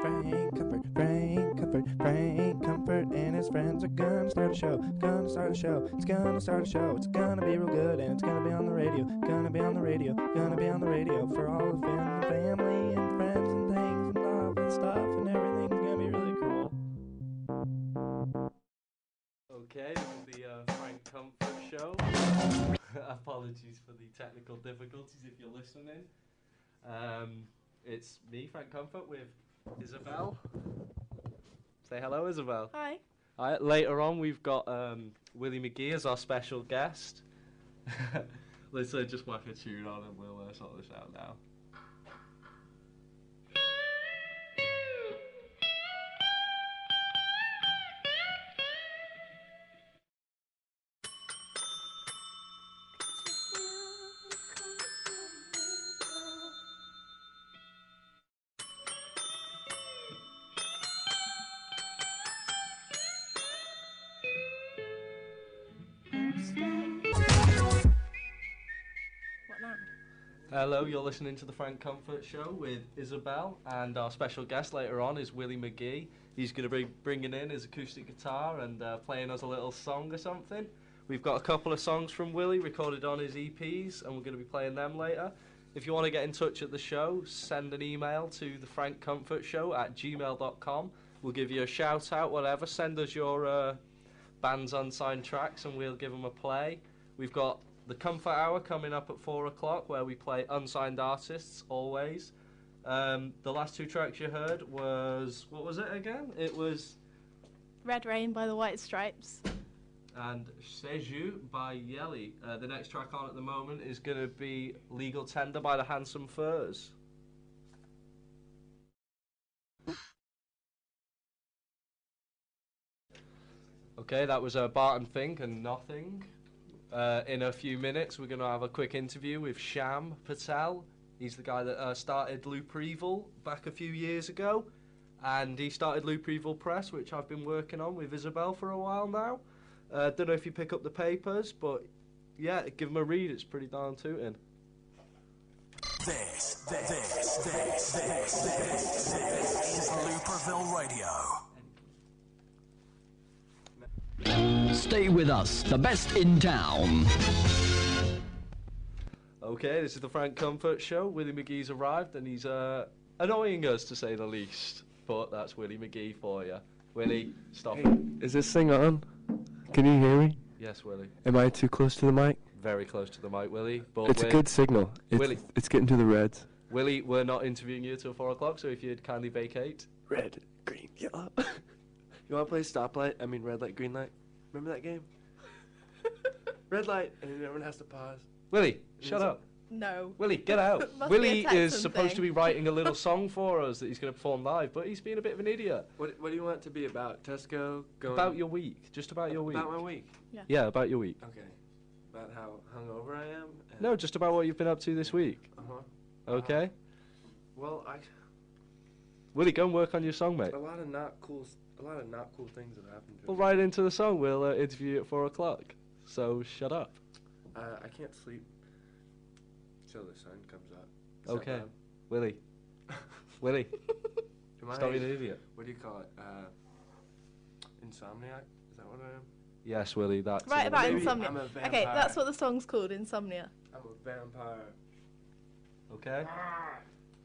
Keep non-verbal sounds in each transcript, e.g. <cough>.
Frank Comfort, Frank Comfort, Frank Comfort, and his friends are gonna start a show. Gonna start a show. It's gonna start a show. It's gonna be real good, and it's gonna be on the radio. Gonna be on the radio. Gonna be on the radio for all the family and friends it's me, Frank Comfort, with Isabel. Say hello, Isabel. Hi. Later on, we've got um, Willie McGee as our special guest. <laughs> Let's uh, just whack a tune on and we'll uh, sort this out now. Hello, you're listening to the Frank Comfort Show with Isabel, and our special guest later on is Willie McGee. He's going to be bringing in his acoustic guitar and uh, playing us a little song or something. We've got a couple of songs from Willie recorded on his EPs, and we're going to be playing them later. If you want to get in touch at the show, send an email to the Frank Comfort Show at gmail.com. We'll give you a shout out, whatever. Send us your uh, band's unsigned tracks, and we'll give them a play. We've got the Comfort Hour coming up at four o'clock, where we play unsigned artists always. Um, the last two tracks you heard was what was it again? It was Red Rain by the White Stripes. and Seju by Yelly. Uh, the next track on at the moment is going to be Legal Tender by the Handsome Furs. Okay, that was uh, Barton Fink and Nothing. Uh, in a few minutes, we're going to have a quick interview with Sham Patel. He's the guy that uh, started Loop Evil back a few years ago. And he started Loop Evil Press, which I've been working on with Isabel for a while now. Uh, don't know if you pick up the papers, but yeah, give them a read. It's pretty darn tooting. This, this, this, this, this, this, this is Looperville Radio. Stay with us, the best in town. Okay, this is the Frank Comfort Show. Willie McGee's arrived and he's uh, annoying us to say the least. But that's Willie McGee for you. Willie, stop. Hey, is this thing on? Can you hear me? Yes, Willie. Am I too close to the mic? Very close to the mic, Willie. But It's a good signal. It's, Willie. it's getting to the reds. Willie, we're not interviewing you till four o'clock, so if you'd kindly vacate. Red, green, yellow. <laughs> you want to play stoplight? I mean, red light, green light. Remember that game? <laughs> red light, and then everyone has to pause. Willie, shut up. No. Willie, get <laughs> out. Must be a Willie is supposed to be writing a little <laughs> song for us that he's going to perform live, but he's being a bit of an idiot. What, what do you want it to be about? Tesco? Going About your week, just about your week. About my week. Yeah, Yeah, about your week. Okay. About how hungover I am? No, just about what you've been up to this week. Uh-huh. Okay? Well, I Willie, go and work on your song, mate. a lot of not cool, s- a lot of not cool things have happened. To We'll me. write into the song. We'll uh, interview you at four o'clock. So shut up. Uh, I can't sleep till the sun comes up. Is that Okay. bad? Willie. <laughs> Willie. Am I- Stop being an idiot. What do you call it? Uh, insomniac? Is that what I am? Yes, Willie, that's Right it. about Maybe insomnia. I'm a Okay, that's what the song's called, Insomnia. I'm a vampire. Okay?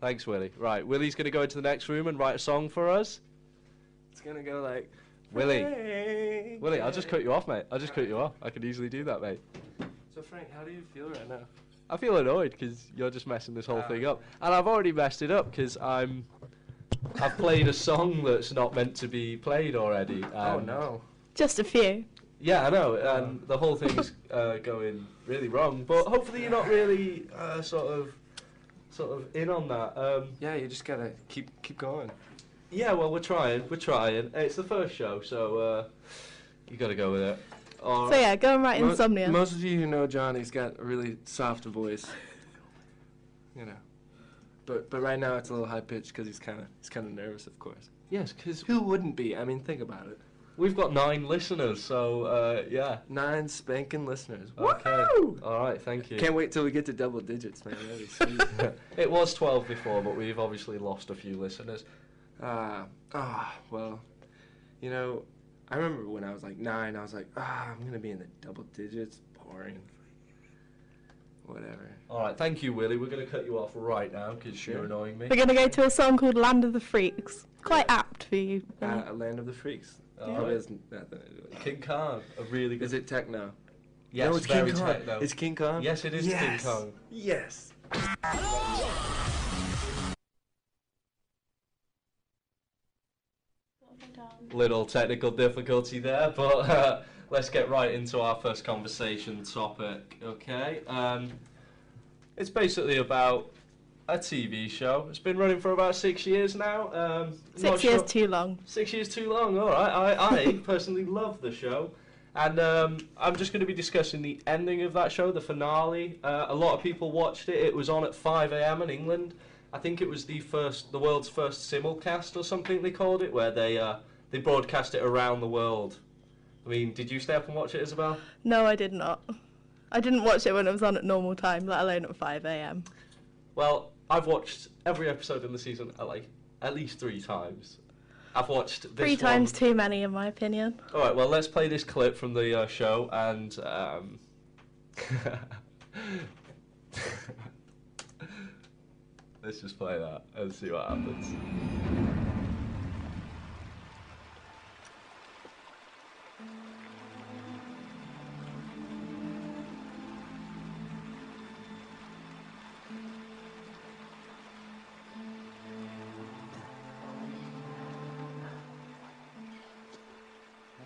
Thanks, Willie. Right, Willie's going to go into the next room and write a song for us. It's gonna go like. Willie. Frank, Willie, I'll just cut you off, mate. I'll just cut you off. I could easily do that, mate. So Frank, how do you feel right now? I feel annoyed because you're just messing this whole thing up, and I've already messed it up because I'm. I've played a song that's not meant to be played already. oh and- no. Just a few. Yeah, I know, and the whole thing's uh, going really wrong. But hopefully, you're not really uh, sort of, sort of in on that. Um, Yeah, you just gotta keep keep going. Yeah, well, we're trying. We're trying. It's the first show, so uh, you got to go with it. Or- So yeah, go and write Mo- Insomnia. Most of you who know John, he's got a really soft voice. You know. But but right now it's a little high pitched because he's kind of he's kind of nervous, of course. yes, because Who wouldn't be? I mean, think about it. We've got nine listeners, so uh, yeah. Nine spanking listeners. Okay. Woo! All right, thank you. Can't wait till we get to double digits, man. That'd be sweet. <laughs> it was 12 before, but we've obviously lost a few listeners. Ah, ah, well, you know, I remember when I was like nine, I was like, ah, I'm gonna be in the double digits. Boring. Whatever. All right, thank you, Willie. We're going to cut you off right now because Sure. you're annoying me. We're going to go to a song called Land of the Freaks. Quite apt for you. Uh, a land of the freaks. All Probably right. has nothing to do with it. King Kong, a really good. Is it techno? Yes, no, it's very King Kong. techno. It's King Kong. Yes, it is King Yes. Kong. Yes. Little technical difficulty there, but uh, <laughs> let's get right into our first conversation topic. Okay, um, it's basically about a TV show. It's been running for about six years now. Um, Six years sure- too long. Six years too long. All right. I, I <laughs> personally love the show, and um, I'm just going to be discussing the ending of that show, the finale. Uh, a lot of people watched it. It was on at 5 a.m. in England. I think it was the first, the world's first simulcast or something they called it, where they uh, they broadcast it around the world. I mean, did you stay up and watch it, Isabel? No, I did not. I didn't watch it when it was on at normal time, let alone at 5 a.m. Well, I've watched every episode in the season uh, like at least three times. I've watched this Three one- times too many, in my opinion. All right, well, let's play this clip from the uh, show and. Um, <laughs> let's just play that and see what happens.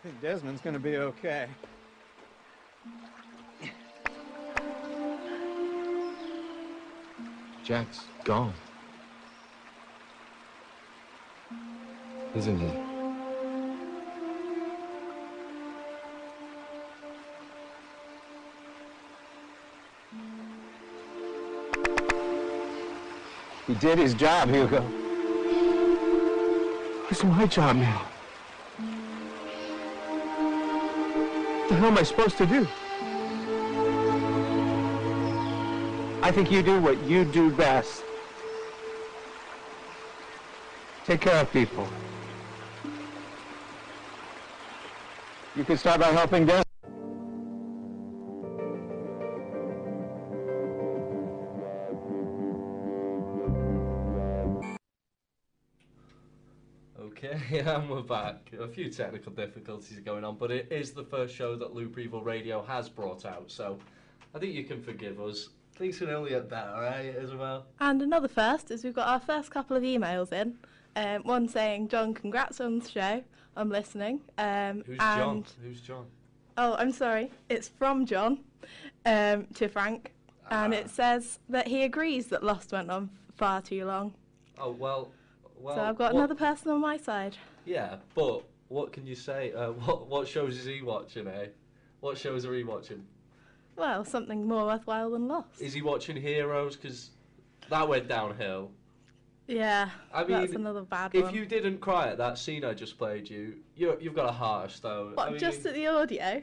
Think Desmond's gonna be okay. Jack's gone. Isn't he? He did his job, Hugo. It's my job now. Hell am I supposed to do? I think you do what you do best. Take care of people. You can start by helping Des. Okay, and we're back. A few technical difficulties are going on, but it is the first show that Loop Evil Radio has brought out, so I think you can forgive us. Things can only get better, right, Isabel? And another first is we've got our first couple of emails in. Um, one saying, John, congrats on the show. I'm listening. Um, Who's and, John? Who's John? Oh, I'm sorry. It's from John um, to Frank. And Ah. it says that he agrees that Lost went on far too long. Oh, well. well so I've got what- another person on my side. Yeah, but what can you say? Uh, <laughs> what what shows is he watching, eh? What shows are he watching? Well, something more worthwhile than Lost. Is he watching Heroes? Because that went downhill. yeah, I that's another bad If one. you didn't cry at that scene I just played you, you you've got a heart of stone. What, I mean, just at the audio?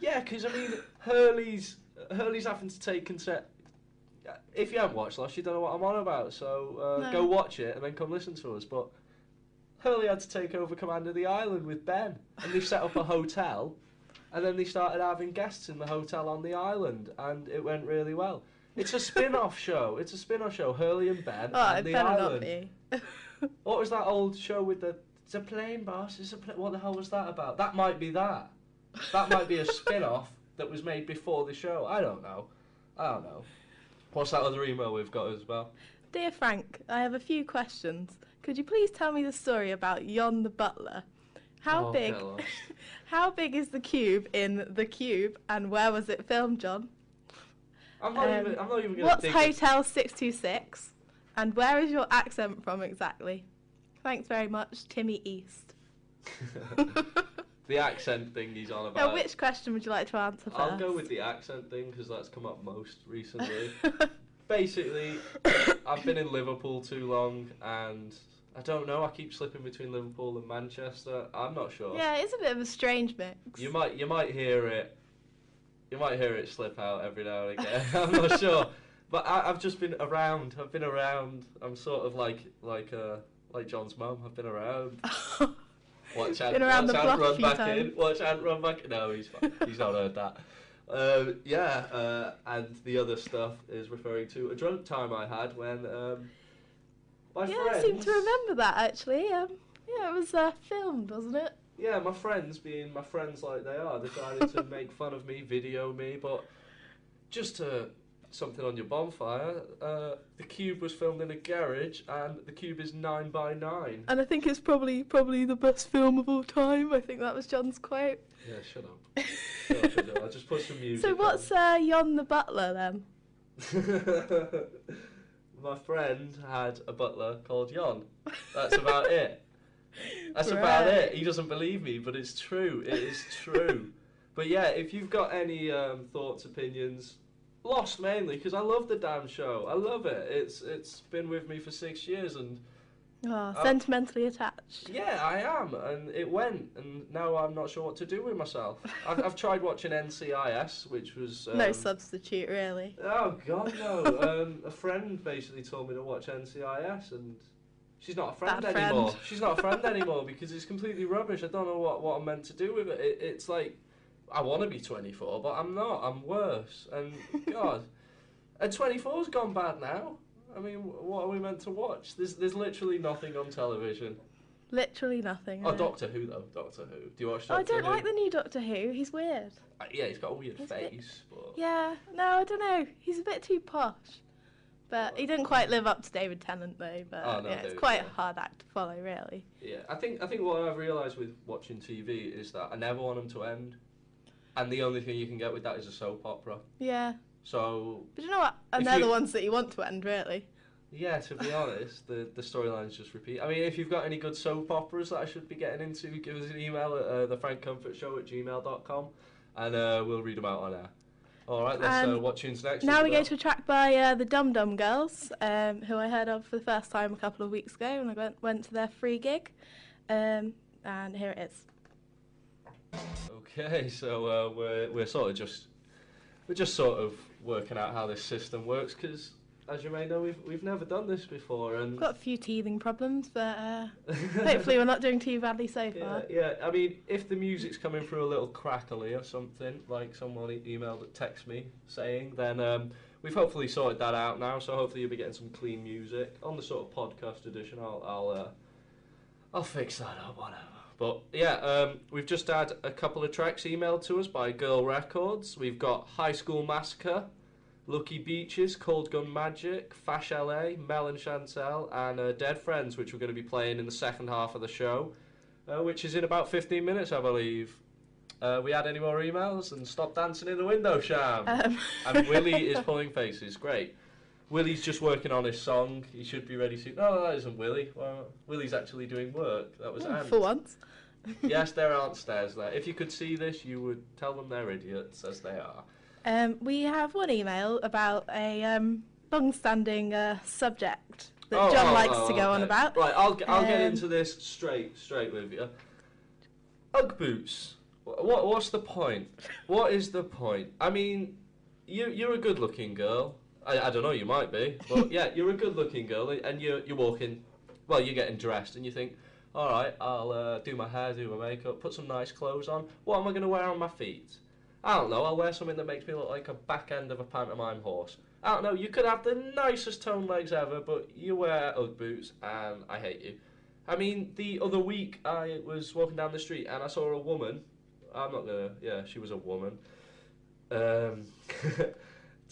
yeah, because I mean, Hurley's Hurley's having to take consent. If you haven't watched Lost, you don't know what I'm on about. So uh, No. go watch it and then come listen to us. But Hurley had to take over command of the island with Ben, and they set up a hotel, and then they started having guests in the hotel on the island, and it went really well. It's a spin-off show. It's a spin-off show. Hurley and Ben Oh, and it the better island. not be. <laughs> What was that old show with the? It's a plane, boss. It's a What the hell was that about? That might be that. That might be a spin-off that was made before the show. I don't know. I don't know. What's that other email we've got as well? Dear Frank, I have a few questions. Could you please tell me the story about Yon the butler? How Oh, big? <laughs> how big is the cube in the cube, and where was it filmed, John? I'm not Um, even. I'm not even gonna. What's dig Hotel Six Two Six, and where is your accent from exactly? Thanks very much, Timmy East. <laughs> the accent thing he's on Now, about. which question would you like to answer first? I'll go with the accent thing because that's come up most recently. <laughs> Basically, <coughs> I've been in Liverpool too long, and I don't know. I keep slipping between Liverpool and Manchester. I'm not sure. Yeah, it's a bit of a strange mix. You might you might hear it. You might hear it slip out every now and again. <laughs> I'm not sure, but I, I've just been around. I've been around. I'm sort of like like uh like John's mum. I've been around. <laughs> Watch Ant, around watch Ant run back times. in. Watch Ant run back. No, he's fine. he's not heard that. Um, yeah, uh, and the other stuff is referring to a drunk time I had when um, my yeah, friends. I seem to remember that actually. Um, yeah, it was uh, filmed, wasn't it? Yeah, my friends, being my friends like they are, decided to make fun of me, video me, but just to something on your bonfire, uh, the cube was filmed in a garage, and the cube is nine by nine. And I think it's probably probably the best film of all time. I think that was John's quote. Yeah, shut up. Shut up, shut up. I'll just put some <laughs> music. So what's uh, Yon the butler then? <laughs> my friend had a butler called Jon. That's about it. That's about it. He doesn't believe me, but it's true. It is true. <laughs> but yeah, if you've got any um, thoughts, opinions, lost mainly because I love the damn show. I love it. It's it's been with me for six years, and Oh, sentimentally attached. yeah, I am. And it went, and now I'm not sure what to do with myself. I've, I've tried watching NCIS, which was <laughs> um, no substitute, really. Oh God, no! <laughs> um, a friend basically told me to watch NCIS, and she's not a friend Bad friend. anymore. She's not a friend anymore <laughs> because it's completely rubbish. I don't know what, what I'm meant to do with it. it it's like I want to be 24, but I'm not. I'm worse. And God, and 24's gone bad now. I mean, what are we meant to watch? There's there's literally nothing on television. Literally nothing. Oh. Doctor Who though. Doctor Who. Do you watch Oh, Doctor I don't Who? like the new Doctor Who. He's weird. Uh, yeah, he's got a weird He's a bit- face, but Yeah, no, I don't know. He's a bit too posh. But he didn't quite live up to David Tennant though. But Oh, no, yeah, it's quite a hard act to follow, really. Yeah, I think I think what I've realised with watching TV is that I never want them to end, and the only thing you can get with that is a soap opera. Yeah, So but you know what? And they're you- the ones that you want to end, really. yeah, to be honest, the the storylines just repeat. I mean, if you've got any good soap operas that I should be getting into, give us an email at uh, thefrankcomfortshow at gmail.com and uh, we'll read them out on air. All right, let's uh, Um, what tunes next. Now we go to a track by uh, the Dum Dum Girls, um, who I heard of for the first time a couple of weeks ago when I went, went to their free gig. Um, and here it is. Okay, <laughs> so uh, we're we're sort of just we're just sort of working out how this system works because, as you may know, we've we've never done this before, and Got a few teething problems, but uh, <laughs> hopefully we're not doing too badly so far. yeah. I mean, if the music's coming through a little crackly or something, like someone emailed emailed, text me saying, then um, we've hopefully sorted that out now. So hopefully you'll be getting some clean music on the sort of podcast edition. I'll I'll uh, I'll fix that up, whatever. But yeah, um, we've just had a couple of tracks emailed to us by Girl Records. We've got High School Massacre, Lucky Beaches, Cold Gun Magic, Fash LA, Mel and Chantel, and uh, Dead Friends, which we're going to be playing in the second half of the show, uh, which is in about 15 minutes, I believe. Uh, we had any more emails? And stop dancing in the window, Sham. Um, and Willie is pulling faces. Great. Willie's just working on his song. He should be ready soon. No, that isn't Willie. Well, Willie's actually doing work. That was Ant. for once. <laughs> yes, there aren't stairs there. If you could see this, you would tell them they're idiots, as they are. Um, we have one email about a um, long-standing uh, subject that John Oh, oh, likes oh, to go on about. Right, I'll, I'll get Um, into this straight straight with you. Ugg boots. What what's the point? What is the point? I mean, you you're a good looking girl. I, I don't know, you might be, but yeah, you're a good looking girl, and you're you're walking. Well, you're getting dressed, and you think, all right, I'll uh, do my hair, do my makeup, put some nice clothes on. What am I going to wear on my feet? I don't know. I'll wear something that makes me look like a back end of a pantomime horse. I don't know. You could have the nicest toned legs ever, but you wear UGG boots, and I hate you. I mean, the other week I was walking down the street and I saw a woman. I'm not gonna. Yeah, she was a woman. Um, <laughs>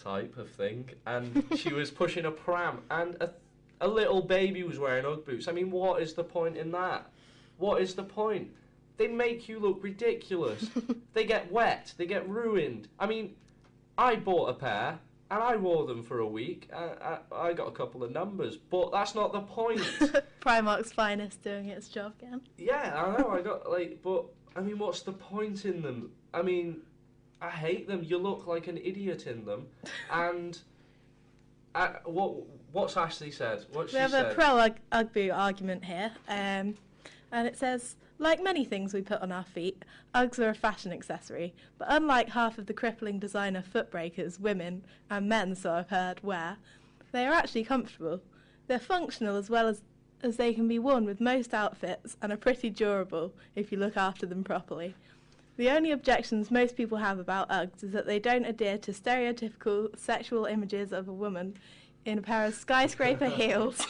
type of thing, and she was pushing a pram, and a, a little baby was wearing UGG boots. I mean, what is the point in that? What is the point? They make you look ridiculous. <laughs> they get wet. They get ruined. I mean, I bought a pair and I wore them for a week. I, I, I got a couple of numbers, but that's not the point. <laughs> Primark's finest doing its job again. yeah, I know. I got like, but I mean, what's the point in them? I mean, I hate them. You look like an idiot in them, and Uh, what what's Ashley said? What We have said? a pro boot argument here, um, and it says, like many things we put on our feet, Uggs are a fashion accessory, but unlike half of the crippling designer foot breakers women and men, so I've heard, wear, they are actually comfortable. They're functional as well as, as they can be worn with most outfits and are pretty durable if you look after them properly. The only objections most people have about Uggs is that they don't adhere to stereotypical sexual images of a woman in a pair of skyscraper <laughs> heels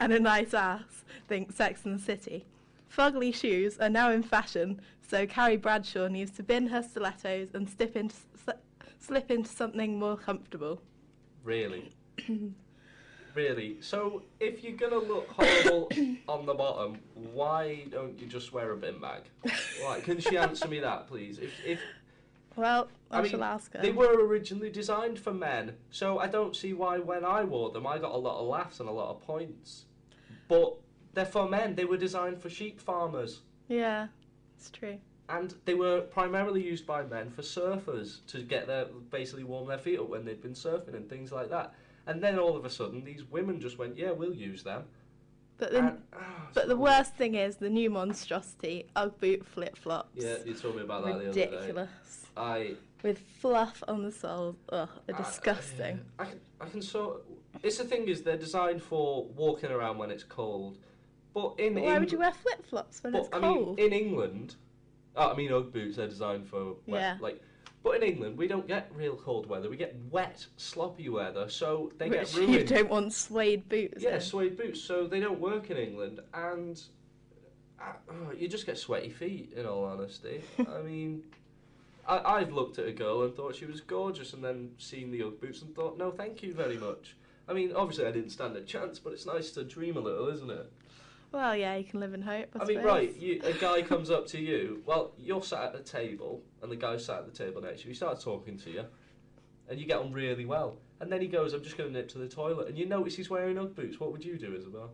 and a nice ass. Think Sex and the City. Fugly shoes are now in fashion, so Carrie Bradshaw needs to bin her stilettos and slip into, slip into something more comfortable. Really? <clears throat> really? So, if you're gonna look horrible <coughs> on the bottom, why don't you just wear a bin bag? Like, can she answer me that, please? If, if Well, I, I mean, shall ask her. they were originally designed for men, so I don't see why when I wore them I got a lot of laughs and a lot of points. But they're for men. They were designed for sheep farmers. Yeah, it's true. and they were primarily used by men for surfers to get their basically warm their feet up when they'd been surfing and things like that. And then all of a sudden, these women just went, "Yeah, we'll use them." But the, And- ah, but the worst thing is the new monstrosity Ugg boot flip flops. Yeah, you told me about that the other day. Ridiculous. I With fluff on the soles. Ugh, they're I- disgusting. I can, I can sort. It's the thing is they're designed for walking around when it's cold, but in why would you wear flip flops when but, it's I cold? mean, in England, uh, I mean, Ugg boots are designed for wet, Yeah. like. But in England, we don't get real cold weather. We get wet, sloppy weather, so they Which get ruined. you don't want suede boots. Yeah, in. suede boots, so they don't work in England, and uh, oh, you just get sweaty feet. In all honesty, <laughs> I mean, I, I've looked at a girl and thought she was gorgeous, and then seen the Ugg boots and thought, no, thank you very much. I mean, obviously I didn't stand a chance, but it's nice to dream a little, isn't it? Well, yeah, you can live in hope. I, I mean, right, you, a guy comes up to you. Well, you're sat at a table, and the guy sat at the table next to you. He starts talking to you, and you get on really well. And then he goes, "I'm just going to nip to the toilet," and you notice he's wearing UGG boots. What would you do, Isabel?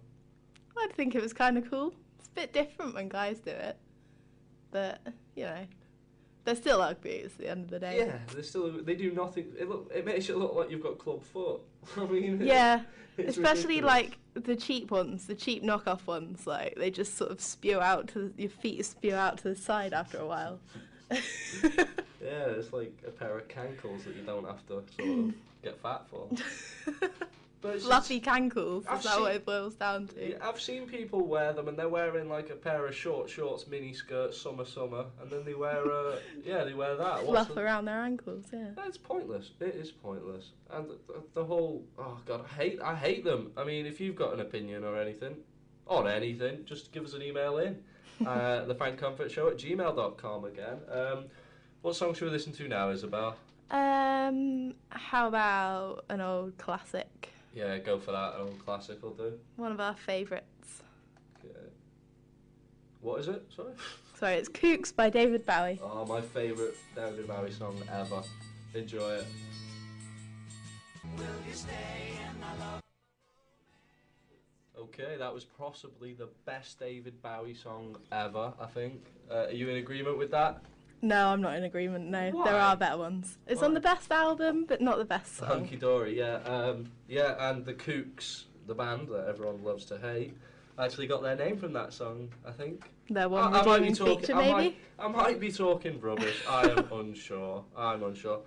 I'd think it was kind of cool. It's a bit different when guys do it, but you know, they're still Ugg boots at the end of the day. Yeah, they still they do nothing. It look it makes you look like you've got club foot. <laughs> I mean, Yeah, especially ridiculous. like the cheap ones, the cheap knockoff ones. Like they just sort of spew out to the, your feet spew out to the side after a while. <laughs> yeah, it's like a pair of cankles that you don't have to sort of <laughs> get fat for. <laughs> But Fluffy cankles. I've Is that what it boils down to? Yeah, I've seen people wear them and they're wearing like a pair of short shorts, mini skirts, summer summer, and then they wear uh, yeah they wear that. What's Fluff the- around their ankles. Yeah. It's pointless. It is pointless, and the, the, the whole oh god, I hate I hate them. I mean, if you've got an opinion or anything, on anything, just give us an email in. Uh, the Frank Comfort Show at gmail.com again. Um, what song should we listen to now, Isabel? Um, how about an old classic? Yeah, go for that. An old classic will do. One of our favourites. Okay. What is it? Sorry. Sorry, it's Kooks by David Bowie. Oh, my favourite David Bowie song ever. Enjoy it. Okay, that was possibly the best David Bowie song ever, I think. Uh, are you in agreement with that? No, I'm not in agreement. No, Why? there are better ones. It's on the best album, but not the best song. Hunky Dory, yeah. Um, yeah, and the Kooks, the band that everyone loves to hate, actually got their name from that song, I think. Their one I, I might be talking. feature, I maybe. might, I might be talking rubbish. I am <laughs> unsure. I'm unsure.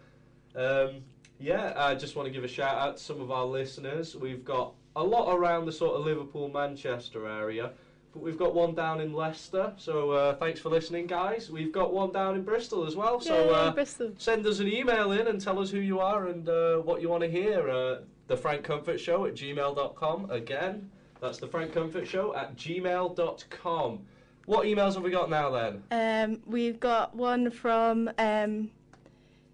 Um, yeah, I just want to give a shout out to some of our listeners. We've got a lot around the sort of Liverpool, Manchester area, but we've got one down in Leicester. So uh, thanks for listening, guys. We've got one down in Bristol as well. So Yay, uh, Bristol. send us an email in and tell us who you are and uh, what you want to hear. Uh, the Frank Comfort Show at gmail.com. Again, that's the Frank Comfort Show at gmail.com. What emails have we got now then? Um, we've got one from um,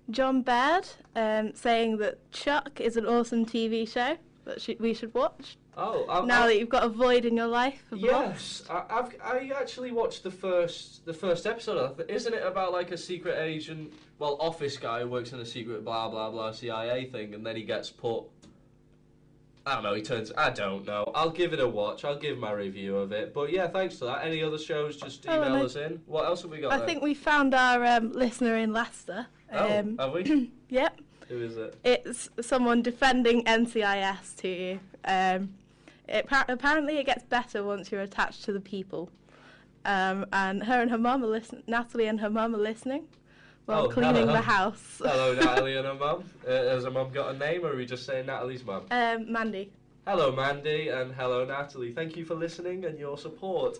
John Baird um, saying that Chuck is an awesome TV show that sh- we should watch. Oh, I, now I- that you've got a void in your life. Yes, I, I've I actually watched the first the first episode. of it. Isn't it about like a secret agent, well, office guy who works in a secret blah blah blah CIA thing, and then he gets put. I don't know. He turns. I don't know. I'll give it a watch. I'll give my review of it. But yeah, thanks to that. Any other shows? Just Oh, email no. us in. What else have we got? I then? think we found our um, listener in Leicester. Oh, Um, have we? <clears throat> Yep. Who is it? It's someone defending NCIS to you. Um, it, apparently, it gets better once you're attached to the people. Um, and her and her mum are listening. Natalie and her mum are listening while Oh, cleaning hello. the house. <laughs> Hello, <laughs> Natalie and her mum. Uh, has her mum got a name, or are we just saying Natalie's mum? Um, Mandy. Hello, Mandy, and hello, Natalie. Thank you for listening and your support.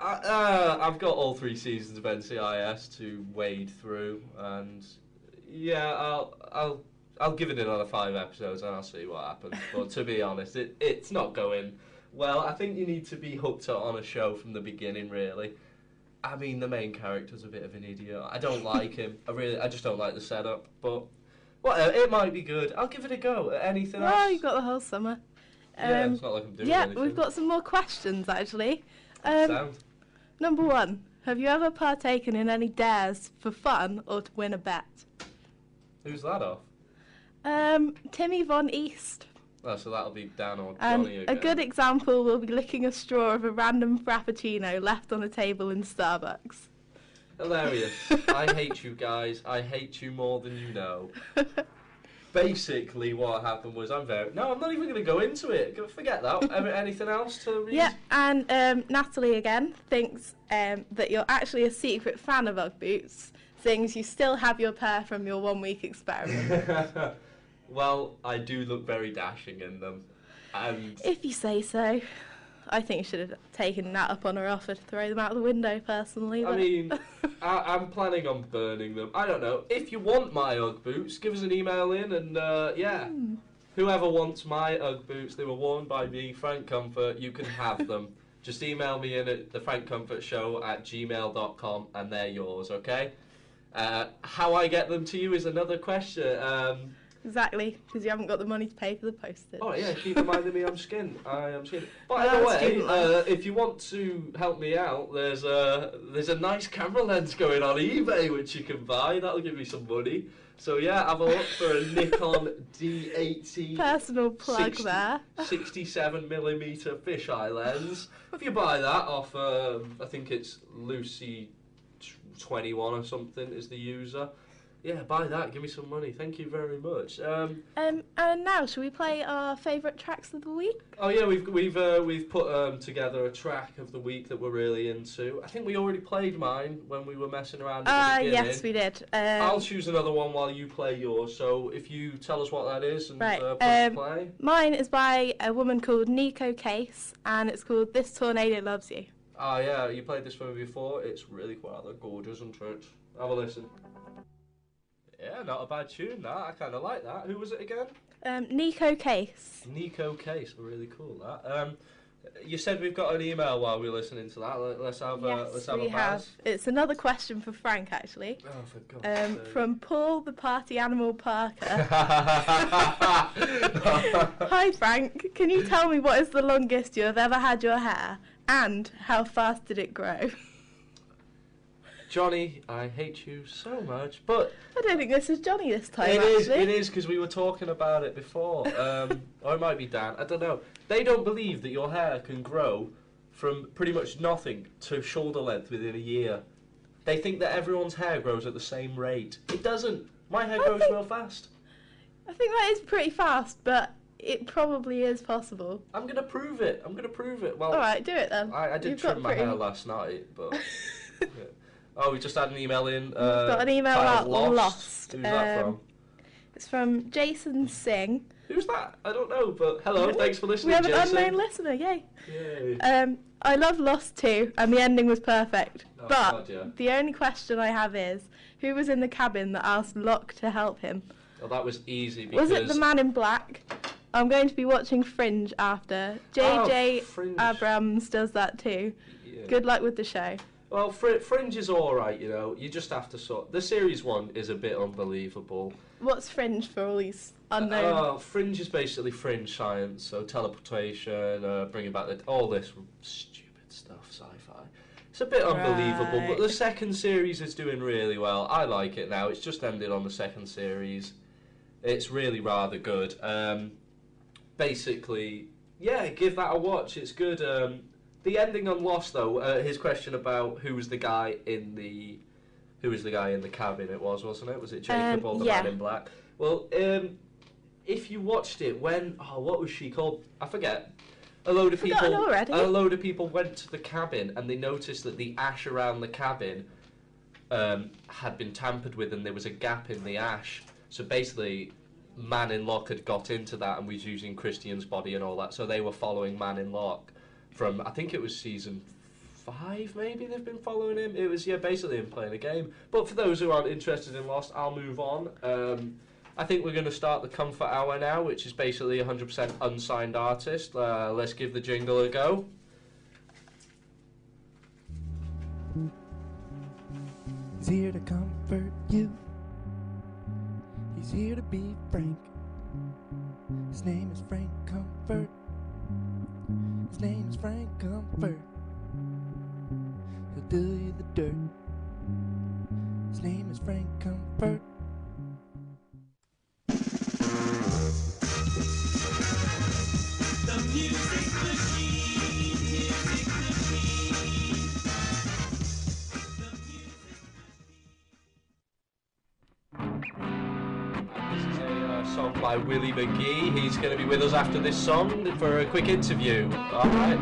I, uh, I've got all three seasons of NCIS to wade through, and yeah, I'll I'll I'll give it another five episodes and I'll see what happens. <laughs> but to be honest, it it's not going well. I think you need to be hooked on a show from the beginning, really. I mean, the main character's a bit of an idiot. I don't <laughs> like him. I really, I just don't like the setup. But whatever, it might be good. I'll give it a go. Anything else? Well, you've got the whole summer. Yeah, Um, it's not like I'm doing yeah, anything. we've got some more questions actually. Um, number one, have you ever partaken in any dares for fun or to win a bet? Who's that off? Um, Timmy Von East. Oh, so that'll be Dan or And Johnny a again. good example will be licking a straw of a random frappuccino left on a table in Starbucks. Hilarious. <laughs> I hate you guys. I hate you more than you know. <laughs> Basically, what happened was I'm very. No, I'm not even going to go into it. Forget that. <laughs> Anything else to read? Yeah, and um, Natalie again thinks um, that you're actually a secret fan of Ugg boots, seeing as you still have your pair from your one week experiment. <laughs> well, I do look very dashing in them. And if you say so. I think you should have taken that up on her offer to throw them out the window, personally. I mean, <laughs> I, I'm planning on burning them. I don't know. If you want my Ugg boots, give us an email in, and uh, yeah, Hmm. whoever wants my Ugg boots, they were worn by me, Frank Comfort. You can have <laughs> them. Just email me in at the Frank Comfort Show at gmail.com, and they're yours. Okay. Uh, how I get them to you is another question. Um, exactly, because you haven't got the money to pay for the postage. Oh yeah, keep reminding me I'm skinned. I am skinned. By the way, uh, if you want to help me out, there's a there's a nice camera lens going on eBay which you can buy. That'll give me some money. So yeah, have a look for a <laughs> Nikon D80 Personal plug 60 there. 67 millimeter fisheye lens. If you buy that off, um, I think it's Lucy 21 or something is the user. Yeah, buy that. Give me some money. Thank you very much. Um, Um, and now, shall we play our favourite tracks of the week? Oh yeah, we've we've uh, we've put um, together a track of the week that we're really into. I think we already played mine when we were messing around. Ah, beginning. yes, we did. Um, I'll choose another one while you play yours. So if you tell us what that is and Right, uh, um, play. Mine is by a woman called Neko Case, and it's called This Tornado Loves You. Ah yeah, you played this for me before. It's really rather gorgeous, isn't it? Have a listen. Yeah, not a bad tune. That I kind of like that. Who was it again? Um, Neko Case. Neko Case. Really cool. That. Um, you said we've got an email while we're listening to that. Let- Let's have uh, yes, let's have we a have. It's another question for Frank, actually. Oh, for God's Um, sake. from Paul the Party Animal Parker. <laughs> Hi, Frank. Can you tell me what is the longest you have ever had your hair? And how fast did it grow? <laughs> Johnny, I hate you so much, but I don't think this is Johnny this time, it is actually. it is because we were talking about it before, um, <laughs> or it might be Dan. I don't know. They don't believe that your hair can grow from pretty much nothing to shoulder length within a year. They think that everyone's hair grows at the same rate. It doesn't. My hair I grows think- real fast. I think that is pretty fast, but it probably is possible. I'm gonna prove it. I'm gonna prove it. Well, All right, do it then. I, I did You've trim my pretty- hair last night, but. <laughs> yeah. Oh, we just had an email in. Uh, got an email about Lost. Lost, Who's that um, from? It's from Jason Singh. Who's that? I don't know, but hello, thanks for listening. We have an Jason. unknown listener, yay. Yay. Um, I love Lost too, and the ending was perfect. Oh, but God, yeah. the only question I have is, who was in the cabin that asked Locke to help him? Well, that was easy because Was it the man in black? I'm going to be watching Fringe after. JJ Oh, Abrams does that too. Yeah. Good luck with the show. Well, Fr- Fringe is all right, you know. You just have to sort. The series one is a bit unbelievable. What's Fringe for all these unknown? Oh, Fringe is basically fringe science, so teleportation, uh, bringing back the, all this stupid stuff, sci-fi. It's a bit unbelievable, but the second series is doing really well. I like it now. It's just ended on the second series. It's really rather good. Um, basically, yeah, give that a watch. It's good. Um, the ending on Lost, though, uh, his question about who was the guy in the who was the guy in the cabin? It was, wasn't it? Was it Jacob Um, or the yeah. man in black? Well, um, if you watched it when oh, what was she called? I forget. A load of Forgotten people. already? A load of people went to the cabin and they noticed that the ash around the cabin um, had been tampered with, and there was a gap in the ash. So basically, Man in Lock had got into that and was using Christian's body and all that. So they were following Man in Lock from I think it was season five, maybe they've been following him. It was yeah, basically him playing a game. But for those who aren't interested in Lost, I'll move on. Um, I think we're going to start the Comfort Hour now, which is basically 100% unsigned artist. Uh, let's give the jingle a go. Here to comfort you. He's here to be frank. His name is Frank Comfort. His name is Frank Comfort. He'll do you the dirt. His name is Frank Willie McGee. He's going to be with us after this song for a quick interview. All right.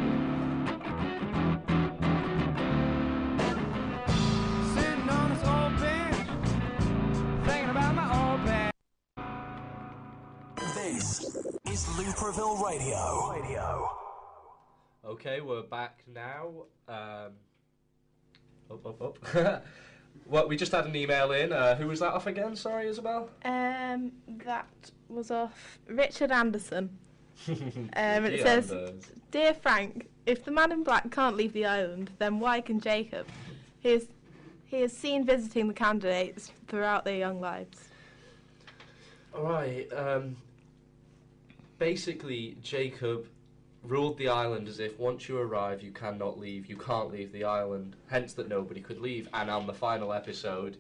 This old bench, thinking about my old past. This is Looperville Radio. Radio. Okay, we're back now. Um, up, up, up. <laughs> well, we just had an email in. Uh, who was that off again? Sorry, Isabel. Um, that was off Richard Anderson. <laughs> Um, it Gee, says, Anders. Dear Frank, if the man in black can't leave the island, then why can Jacob? He is, he is seen visiting the candidates throughout their young lives. All right. Um, basically, Jacob ruled the island as if once you arrive, you cannot leave. You can't leave the island. Hence, that nobody could leave. And on the final episode,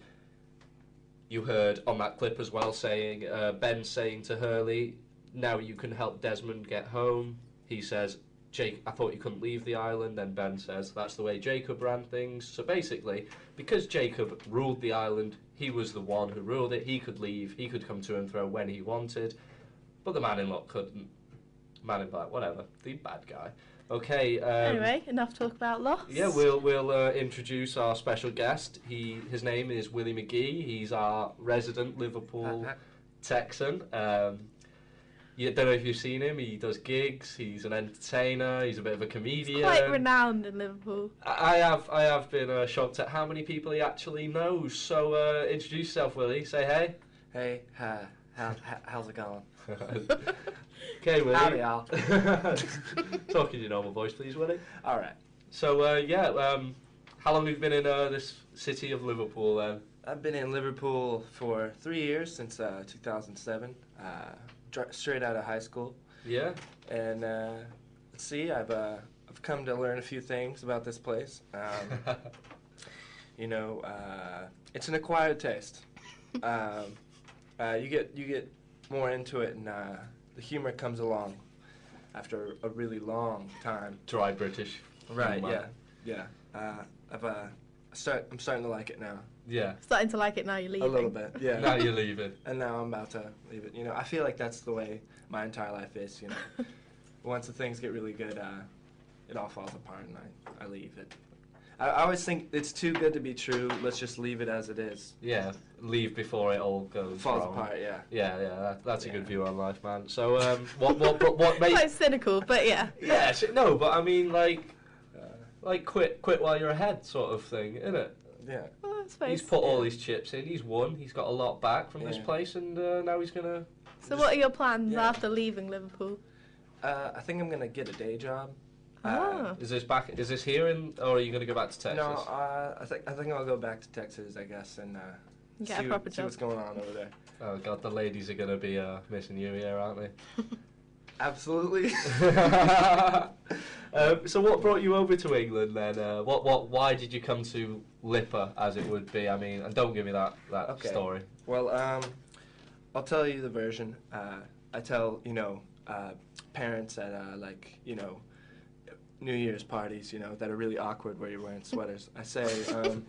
you heard on that clip as well saying uh, Ben saying to Hurley, "Now you can help Desmond get home." He says, "Jake, I thought you couldn't leave the island." Then Ben says, "That's the way Jacob ran things." So basically, because Jacob ruled the island, he was the one who ruled it. He could leave. He could come to and fro when he wanted, but the man in lock couldn't. Man in black, whatever. The bad guy. Okay. Um, anyway, enough talk about Lost. yeah, we'll we'll uh, introduce our special guest. He his name is Willie McGee. He's our resident Liverpool Texan. Um, you don't know if you've seen him. He does gigs. He's an entertainer. He's a bit of a comedian. Quite renowned in Liverpool. I I have I have been uh, shocked at how many people he actually knows. So uh, introduce yourself, Willie. Say hey. Hey, hi. How, how, how's it going? <laughs> okay, Willie. Howdy, y'all. <laughs> Talking your normal voice, please, Willie. All right. So uh, yeah, um, how long have you been in uh, this city of Liverpool then? I've been in Liverpool for three years since uh, 2007, uh, dr- straight out of high school. Yeah. And uh, let's see, I've uh, I've come to learn a few things about this place. Um, <laughs> you know, uh, it's an acquired taste. <laughs> Um, uh, you get you get more into it, and uh, the humor comes along after a really long time. Dry British. Right. humour. Yeah. Yeah. Uh, I've uh, start. I'm starting to like it now. Yeah. Starting to like it now you're leaving. A little bit. Yeah. Now you're leaving. <laughs> And now I'm about to leave it. You know, I feel like that's the way my entire life is. You know, <laughs> once the things get really good, uh, it all falls apart, and I, I leave it. I, I always think it's too good to be true. Let's just leave it as it is. Yeah. Leave before it all goes Falls wrong. apart. Yeah. Yeah, yeah. That, that's a good view on life, man. So, um, what, what, what, <laughs> what made? Quite cynical, but yeah. Yeah. sh- No, but I mean, like, like quit, quit while you're ahead, sort of thing, isn't it? Yeah. Well, He's put all his chips in. He's won. He's got a lot back from this place, and uh, now he's gonna. So what are your plans Yeah. after leaving Liverpool? Uh, I think I'm gonna get a day job. Uh. Is this back? Is this here in, or are you gonna go back to Texas? No, uh, I think I think I'll go back to Texas, I guess, and uh, Get see, a what- proper see what's going on over there. Oh god, the ladies are gonna be uh, missing you here, aren't they? <laughs> Absolutely. <laughs> um, so what brought you over to England then? Uh, what what why did you come to Lipper as it would be? I mean, and don't give me that that Okay. story. Well, um, I'll tell you the version. Uh, I tell you know uh, parents that uh, like you know New Year's parties, you know that are really awkward where you're wearing sweaters. I say, um,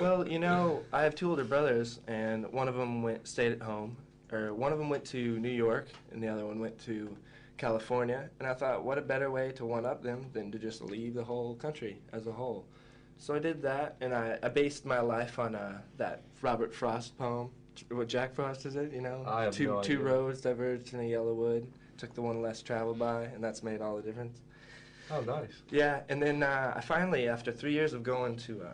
well, you know, I have two older brothers, and one of them went stayed at home, or one of them went to New York, and the other one went to California. And I thought, what a better way to one up them than to just leave the whole country as a whole. So I did that, and I, I based my life on uh, that Robert Frost poem. What Jack Frost is it? You know, I have two no two idea. roads diverged in a yellow wood. Took the one less traveled by, and that's made all the difference. Oh, nice. Yeah, and then uh, I finally, after three years of going to uh,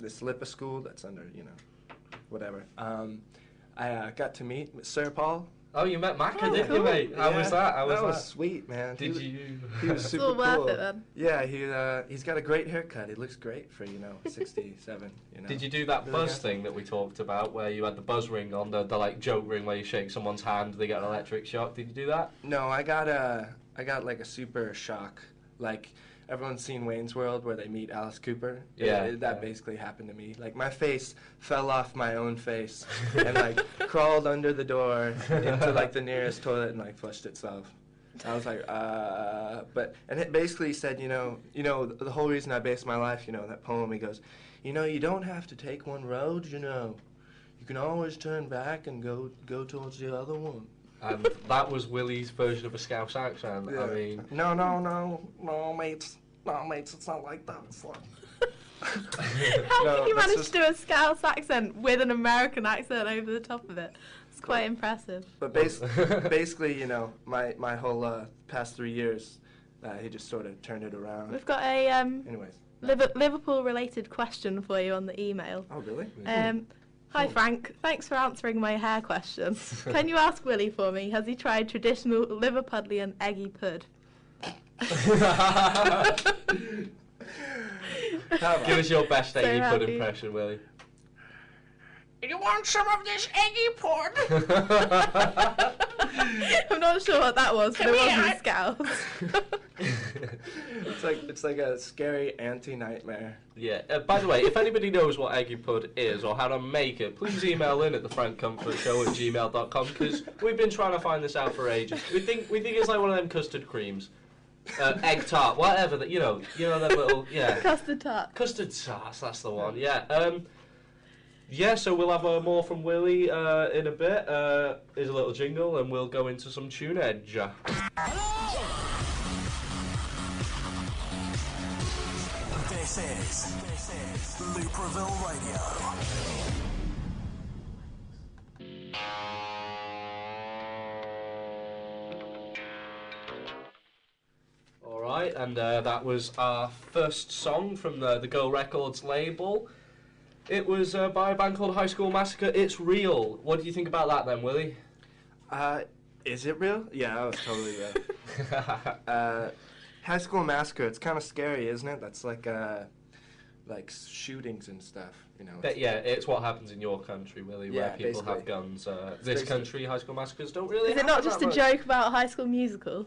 this LIPA school that's under, you know, whatever, um, I uh, got to meet Sir Paul. Oh, you met Macca, Oh, didn't you, cool. mate? How was that? How was that that? was sweet, man. Did he, you? He was <laughs> It's super all worth cool. it then. Yeah, he uh, he's got a great haircut. He looks great for you know <laughs> 67. You know. Did you do that Really buzz good. thing that we talked about, where you had the buzz ring on the, the like joke ring where you shake someone's hand, they get an electric shock? Did you do that? No, I got a I got like a super shock. Like everyone's seen Wayne's World where they meet Alice Cooper. Yeah, It- that yeah. basically happened to me. Like my face fell off my own face <laughs> and like crawled under the door into like the nearest toilet and like flushed itself. I was like, uh, but and it basically said, you know, you know, the, the whole reason I based my life, you know, that poem. He goes, you know, you don't have to take one road, you know, you can always turn back and go go towards the other one. And that was Willie's version of a Scouse accent. I mean, no, no, no, no, mates, no, mates, it's not like that. It's like. <laughs> How No, can you manage just- to do a Scouse accent with an American accent over the top of it? It's quite impressive. But bas- basically, you know, my my whole uh, past three years, uh, he just sort of turned it around. We've got a um, Anyways. Liverpool related question for you on the email. Oh, really? Um, hi Frank, thanks for answering my hair question. <laughs> Can you ask Willie for me? Has he tried traditional Liverpudlian eggy pud? <laughs> <laughs> give us your best Eggy Pud happy. impression, Willie. You want some of this eggy pud? <laughs> I'm not sure what that was, but Come it wasn't Scouse. <laughs> it's like it's like a scary anti nightmare. Yeah. Uh, by the way, if anybody knows what eggy pud is or how to make it, please email in at the Frank Comfort Show at gmail.com because we've been trying to find this out for ages. We think we think it's like one of them custard creams, uh, egg tart, whatever that you know, you know that little yeah. <laughs> Custard tart. Custard sauce, that's the one. Yeah. Um, yeah. So we'll have uh, more from Willie uh, in a bit. Uh, here's a little jingle, and we'll go into some tune edge. This is, this is Looperville Radio. All right, and uh, that was our first song from the the Go Records label. It was uh, by a band called High School Massacre. It's real. What do you think about that, then, Willie? Uh, is it real? Yeah, that was totally real. <laughs> uh, High School Massacre. It's kind of scary, isn't it? That's like uh, like shootings and stuff. You know. But yeah, it's what happens in your country, Willie, where Yeah, people have guns. Uh, this basically- country, High School Massacres don't really. Is it not just a much. joke about High School Musical?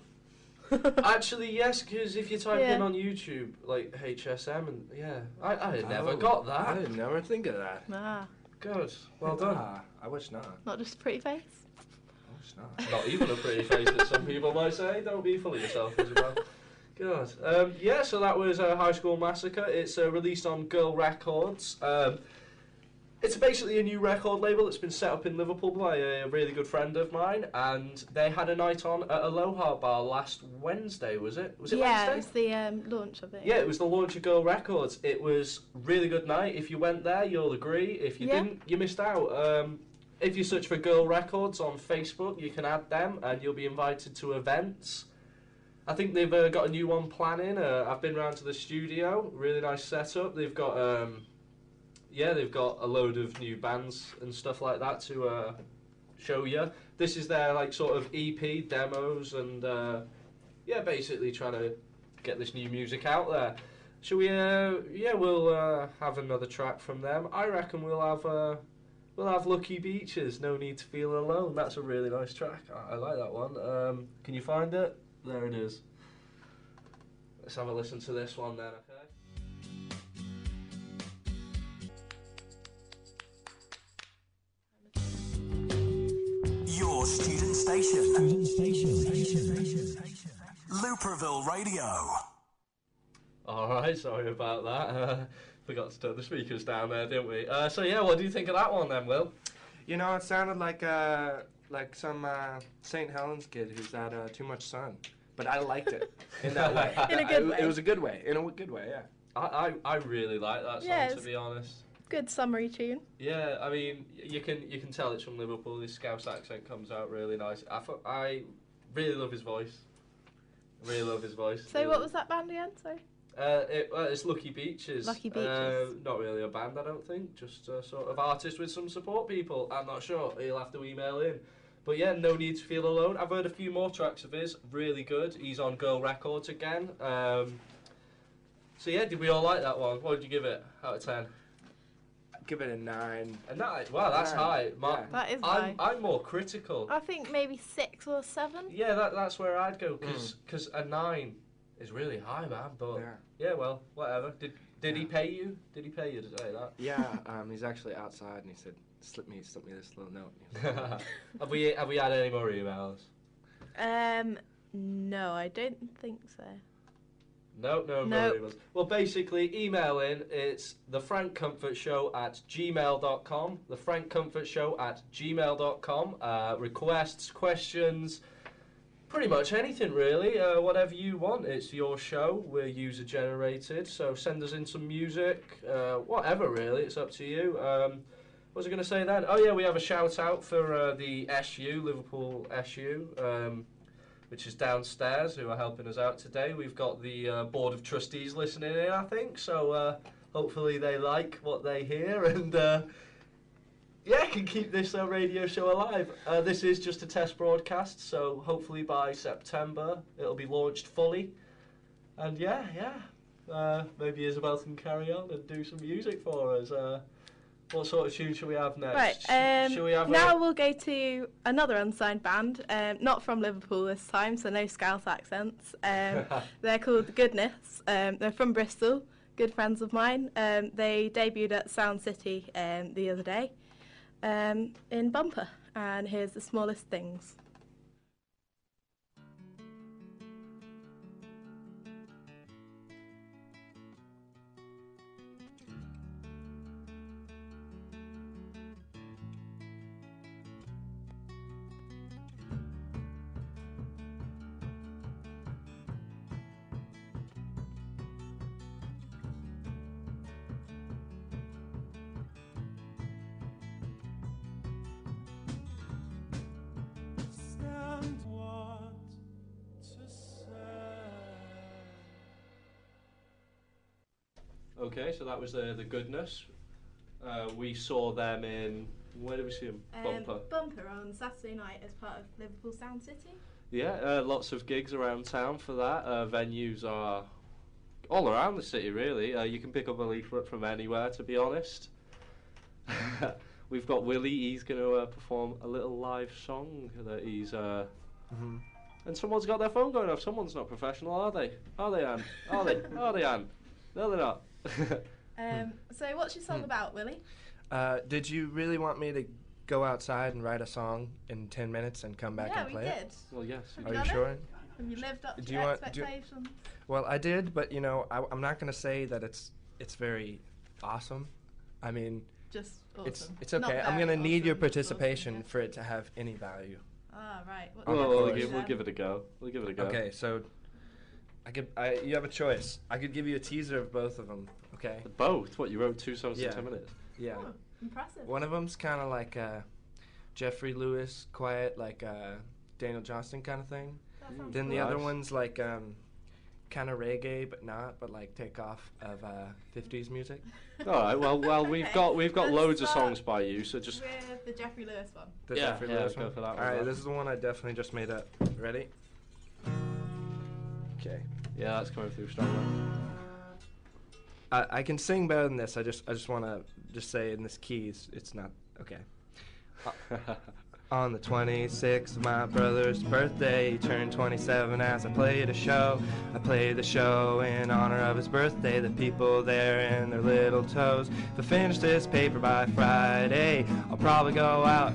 <laughs> Actually, yes, because if you type in on YouTube like HSM and yeah, I, I never Oh, got I that. did never think of that. Ah, Good, well done. Ah, I wish not. not just a pretty face. I wish not. Not even a pretty face that some people might say. Don't be full of yourself, Isabel. Good. Um, yeah, so that was uh, High School Massacre. It's uh, released on Girl Records. Um, it's basically a new record label that's been set up in Liverpool by a really good friend of mine, and they had a night on at Aloha Bar last Wednesday. Was it? Was it yeah, Wednesday? it was the um, launch of it. Yeah, it was the launch of Girl Records. It was really good night. If you went there, you'll agree. If you Yeah. didn't, you missed out. Um, if you search for Girl Records on Facebook, you can add them, and you'll be invited to events. I think they've uh, got a new one planning. Uh, I've been round to the studio. Really nice setup. They've got, um, yeah, they've got a load of new bands and stuff like that to uh, show you. This is their like sort of EP demos and uh, yeah, basically trying to get this new music out there. Shall we? Uh, yeah, we'll uh, have another track from them. I reckon we'll have uh, we'll have Lucky Beaches. No need to feel alone. That's a really nice track. I, I like that one. Um, can you find it? There it is. Let's have a listen to this one then. Your student station. Looperville Radio. All right, sorry about that. Uh, forgot to turn the speakers down there, didn't we? Uh, so yeah, what do you think of that one then, Will? You know, it sounded like uh, like some uh, St. Helens kid who's had uh, too much sun. But I liked it in that way. <laughs> In a good It- way. It was a good way. In a w- good way, yeah. I, I, I really like that song Yeah, to be honest. Good summary tune. Yeah, I mean, you can you can tell it's from Liverpool. His Scouse accent comes out really nice. I thought, I really love his voice. Really love his voice. So what was that band again? Sorry. Uh, it, uh, it's Lucky Beaches. Lucky Uh, Beaches. not really a band, I don't think. Just a sort of artist with some support people. I'm not sure. He'll have to email in. But yeah, no need to feel alone. I've heard a few more tracks of his. Really good. He's on Girl Records again. Um, so yeah, did we all like that one? What did you give it out of ten? Give it a nine. A nine. Wow, that's Nine, high. My, yeah. That is I'm, high. I'm more critical. I think maybe six or seven. Yeah, that, that's where I'd go because a nine is really high, man. But Yeah. yeah, well, whatever. Did did he pay you? Did he pay you to say that? Yeah, um, he's actually outside and he said, slip me, slip me this little note. <laughs> Like, have we have we had any more emails? Um, no, I don't think so. No, no, No. emails. Well, basically, email in. It's the Frank Comfort Show at gmail.com. The Frank Comfort Show at gmail.com. Uh, requests, questions, pretty much anything really. Uh, whatever you want. It's your show. We're user generated. So send us in some music. Uh, whatever really. It's up to you. Um, what was I going to say then? Oh yeah, we have a shout out for uh, the SU Liverpool SU. Um, which is downstairs, who are helping us out today. We've got the uh, board of trustees listening in, I think. So uh, hopefully they like what they hear <laughs> and uh, yeah, can keep this uh, radio show alive. Uh, this is just a test broadcast, so hopefully by September it'll be launched fully. And yeah, yeah, uh, maybe Isabel can carry on and do some music for us. What sort of tune should we have next? Right. Um, we now a- we'll go to another unsigned band, um, not from Liverpool this time, so no Scouse accents. Um, <laughs> they're called Goodness. Um, they're from Bristol, good friends of mine. Um, they debuted at Sound City um, the other day in Bumper, and here's The Smallest Things. Was the the goodness. Uh, we saw them in where did we see them? Bumper. Um, Bumper on Saturday night as part of Liverpool Sound City. Yeah, uh, lots of gigs around town for that. Uh, venues are all around the city, really. Uh, you can pick up a leaflet from anywhere, to be honest. <laughs> We've got Willie. He's going to uh, perform a little live song that he's. Uh, Mhm. And someone's got their phone going off. Someone's not professional, are they? Are they, Anne? Are they? Are they, Anne? No, they're not. <laughs> Um, so what's your song about, Willie? Uh, did you really want me to go outside and write a song in 10 minutes and come back yeah, and we play did. it? well, yes. Have Are you you done it? sure? Have you lived up to Do you your want- do- expectations? Well, I did, but you know, I, I'm not going to say that it's it's very awesome. I mean, Just awesome. it's it's okay. I'm going to need your participation awesome, for it to have any value. yeah. Ah, right. What Well, we'll, give, we'll give it a go. We'll give it a go. Okay, so I could I you have a choice. I could give you a teaser of both of them. Okay. Both? What, you wrote two songs Yeah. in 10 minutes? Yeah. Oh, impressive. One of them's kind of like uh, Jeffrey Lewis, quiet, like uh, Daniel Johnston kind of thing. That sounds Then the other one's like um, kind of reggae, but not, but like take off of uh, 50s music. <laughs> All right. Well, well, we've Okay, got we've got let's loads of songs by you, so just With the Jeffrey Lewis one. The Yeah, Jeffrey yeah, Lewis go one. for that one, All right, this is the one I definitely just made up. Ready? Okay. yeah, that's coming through strong. I, I can sing better than this. I just I just want to just say in this key, it's, it's not okay. <laughs> On the 26th of my brother's birthday, he turned 27 as I played a show. I played the show in honor of his birthday, the people there in their little toes. If I finish this paper by Friday, I'll probably go out.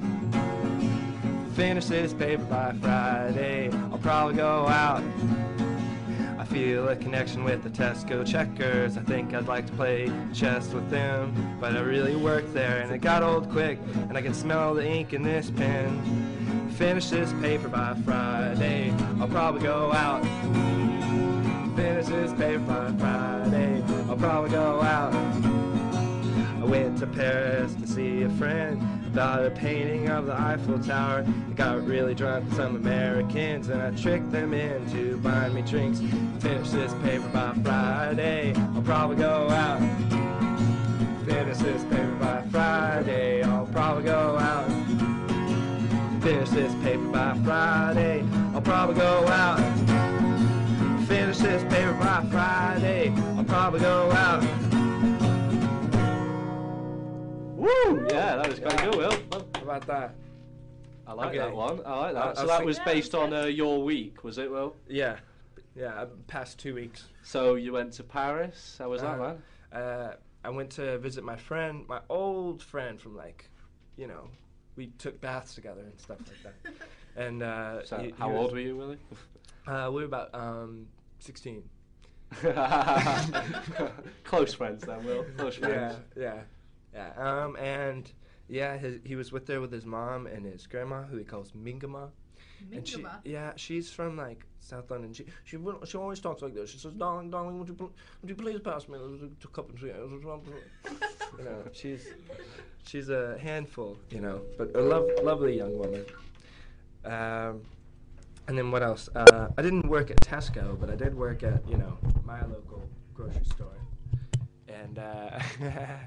Finish this paper by Friday, I'll probably go out. Feel a connection with the Tesco checkers. I think I'd like to play chess with them. But I really worked there and it got old quick. And I can smell the ink in this pen. Finish this paper by Friday. I'll probably go out. Finish this paper by Friday. I'll probably go out. I went to Paris to see a friend about a painting of the Eiffel Tower. I got really drunk with some Americans and I tricked them into buying me drinks. Finish this paper by Friday. I'll probably go out. Finish this paper by Friday. I'll probably go out. Finish this paper by Friday. I'll probably go out. Finish this paper by Friday. I'll probably go out. Woo! Yeah, that was quite good, Will. How about that? I like Okay. that one. I like that. I- I so was that was based on uh, your week, was it, Will? Yeah, yeah. uh, Past two weeks. So you went to Paris. How was that, Uh-huh. man? Uh, I went to visit my friend, my old friend from like, you know, we took baths together and stuff like that. <laughs> And uh, So he- he how was- old were you, Willie? <laughs> Uh, we were about um, 16. <laughs> Close friends, then, Will. Close friends. yeah, yeah. Um, and yeah, his, he was with there with his mom and his grandma, who he calls Mingama. And she, Mingama? yeah, she's from like South London. She she she always talks like this. She says, "Darling, darling, would you pl- would you please pass me a cup of tea?" you know, she's she's a handful, you know, but a lov- lovely young woman. Um, and then what else? Uh, I didn't work at Tesco, but I did work at you know my local grocery store, and uh, <laughs>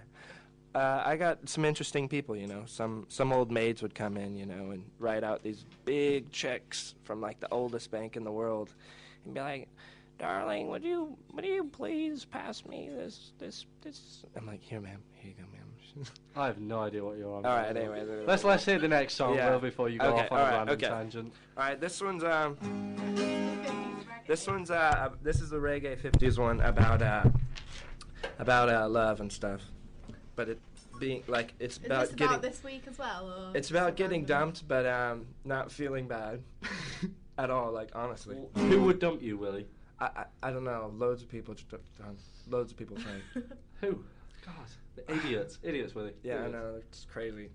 uh, I got some interesting people. You know, some some old maids would come in, you know, and write out these big checks from like the oldest bank in the world, and be like, "Darling, would you would you please pass me this this this?" I'm like, "Here, ma'am. Here you go, ma'am." <laughs> I have no idea what you're on. All right, anyway, Let's let's hear the next song, Yeah. Will, before you go Okay, off on all a random okay. tangent. All right, this one's um, this one's uh, this is a reggae '50s one about uh, about uh, love and stuff, but it being like it's Is about this getting about this week as well? Or it's about getting random? dumped, but um, not feeling bad <laughs> at all. Like honestly, Who would dump you, Willie? I, I I don't know. Loads of people, just, loads of people <laughs> say. Who? God, the <sighs> idiots, idiots, Willie. Yeah, I idiots. know. It's crazy.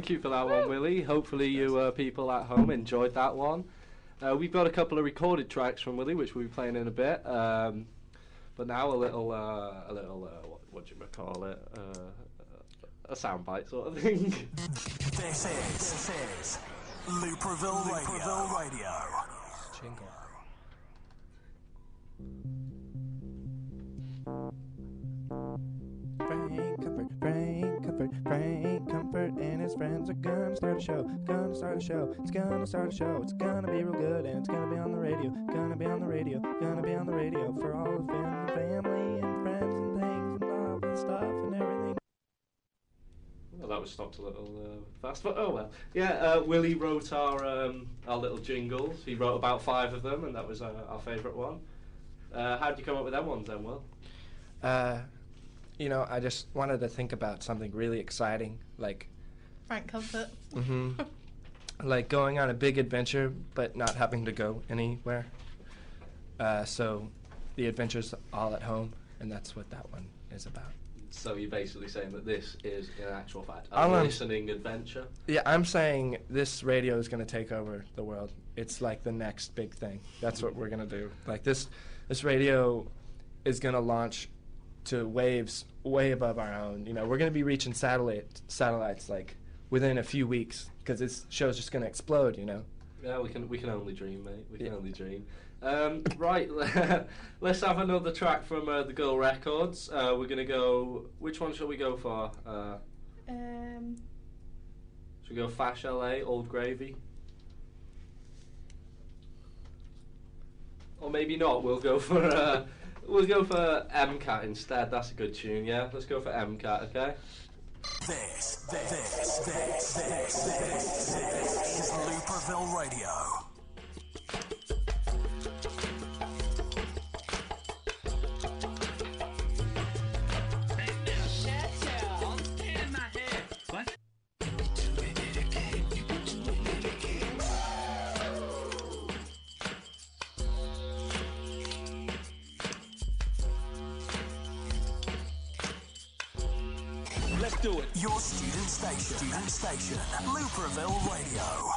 Thank you for that one, Willie. Hopefully, you uh, people at home enjoyed that one. Uh, we've got a couple of recorded tracks from Willie, which we'll be playing in a bit. Um, but now a little, uh, a little, uh, what, what do you call it? Uh, a soundbite sort of thing. <laughs> This is, this is Looperville Radio. Looperville Radio. Jingle. Frank Comfort, Frank Comfort, Frank Comfort, and his friends are gonna start a show. Gonna start a show. It's gonna start a show. It's gonna be real good, and it's gonna be on the radio. Gonna be on the radio. Gonna be on the radio for all of fam- family and friends and things and all the stuff and everything. Well, that was stopped a little uh, fast, but oh well. Yeah, uh, Willie wrote our um, our little jingles. He wrote about five of them, and that was uh, our favourite one. Uh, how did you come up with them ones then, Will? Uh, you know, I just wanted to think about something really exciting, like Frank Comfort. hmm like going on a big adventure, but not having to go anywhere. Uh, so the adventure's all at home, and that's what that one is about. So you're basically saying that this is, in actual fact, a All I'm- listening adventure. Yeah, I'm saying this radio is going to take over the world. It's like the next big thing. That's what we're going to do. Like this this radio is going to launch to waves way above our own. You know, we're going to be reaching satellite satellites like within a few weeks because this show's just going to explode, you know. Yeah, we can we can only dream, mate. We can Yeah. only dream. Um, right, <laughs> let's have another track from uh, the Girl Records. Uh, we're gonna go. Which one shall we go for? Uh, Um, should we go Fash LA, Old Gravy? Or maybe not. We'll go for uh, we'll go for MCAT instead. That's a good tune. Yeah, let's go for MCAT. Okay. This, this, this, this, this, this, is Looperville Radio. Station. Student station. Looperville Radio.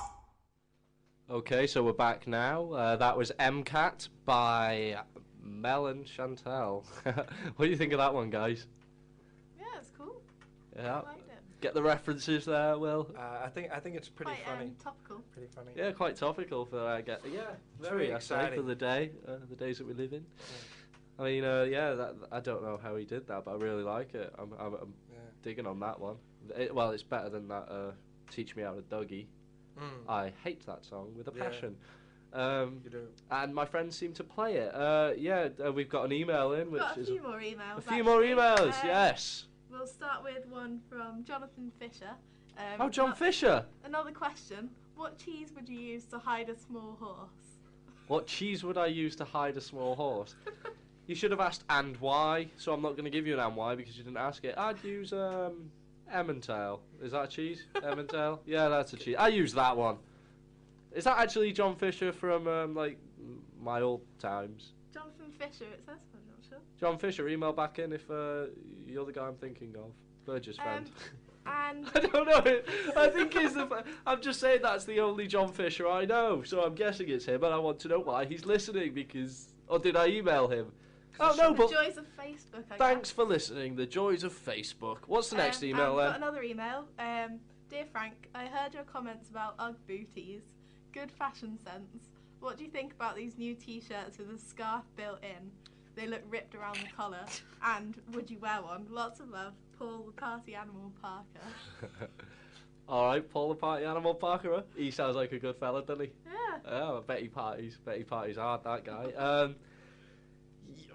Okay, so we're back now. Uh, that was MCAT by Mel and Chantel. <laughs> what do you think of that one, guys? yeah, it's cool. Yeah. I liked it. Get the references there, Will. Uh, I think I think it's pretty Quite funny. um, topical. Pretty funny. Yeah, quite topical for uh, get. Yeah, very really exciting for the day, uh, the days that we live in. I mean, uh, yeah, that, I don't know how he did that, but I really like it. I'm, I'm, I'm Yeah. digging on that one. It, well, it's better than that. Uh, Teach me how to Dougie. Mm, I hate that song with a Yeah. passion. Um, you do. and my friends seem to play it. Uh, yeah, uh, we've got an email in, We've which got a is few more emails. a few more emails. Um, yes. We'll start with one from Jonathan Fisher. Um, Oh, John ano- Fisher. Another question. What cheese would you use to hide a small horse? What cheese would I use to hide a small horse? <laughs> You should have asked and why, so I'm not going to give you an and why because you didn't ask it. I'd use um, Emmentail. Is that a cheese? Emmentail? <laughs> Yeah, that's a cheese. I use that one. Is that actually John Fisher from um, like my old times? Jonathan Fisher, it says, I'm not sure. John Fisher, email back in if uh, you're the guy I'm thinking of. Burgess friend. And <laughs> I don't know. I think he's the. f- I'm just saying that's the only John Fisher I know, so I'm guessing it's him, and I want to know why he's listening because. Or did I email him? Oh no, but the joys of Facebook. I thanks guess. for listening. The joys of Facebook. What's the next Um, email we've got then? another email. Um, Dear Frank, I heard your comments about UGG booties. Good fashion sense. What do you think about these new T-shirts with a scarf built in? They look ripped around the collar. <laughs> and would you wear one? Lots of love, Paul the Party Animal Parker. <laughs> All right, Paul the Party Animal Parker. He sounds like a good fella, doesn't he? Yeah. Oh, I bet he parties. Bet he parties hard, that guy. Um,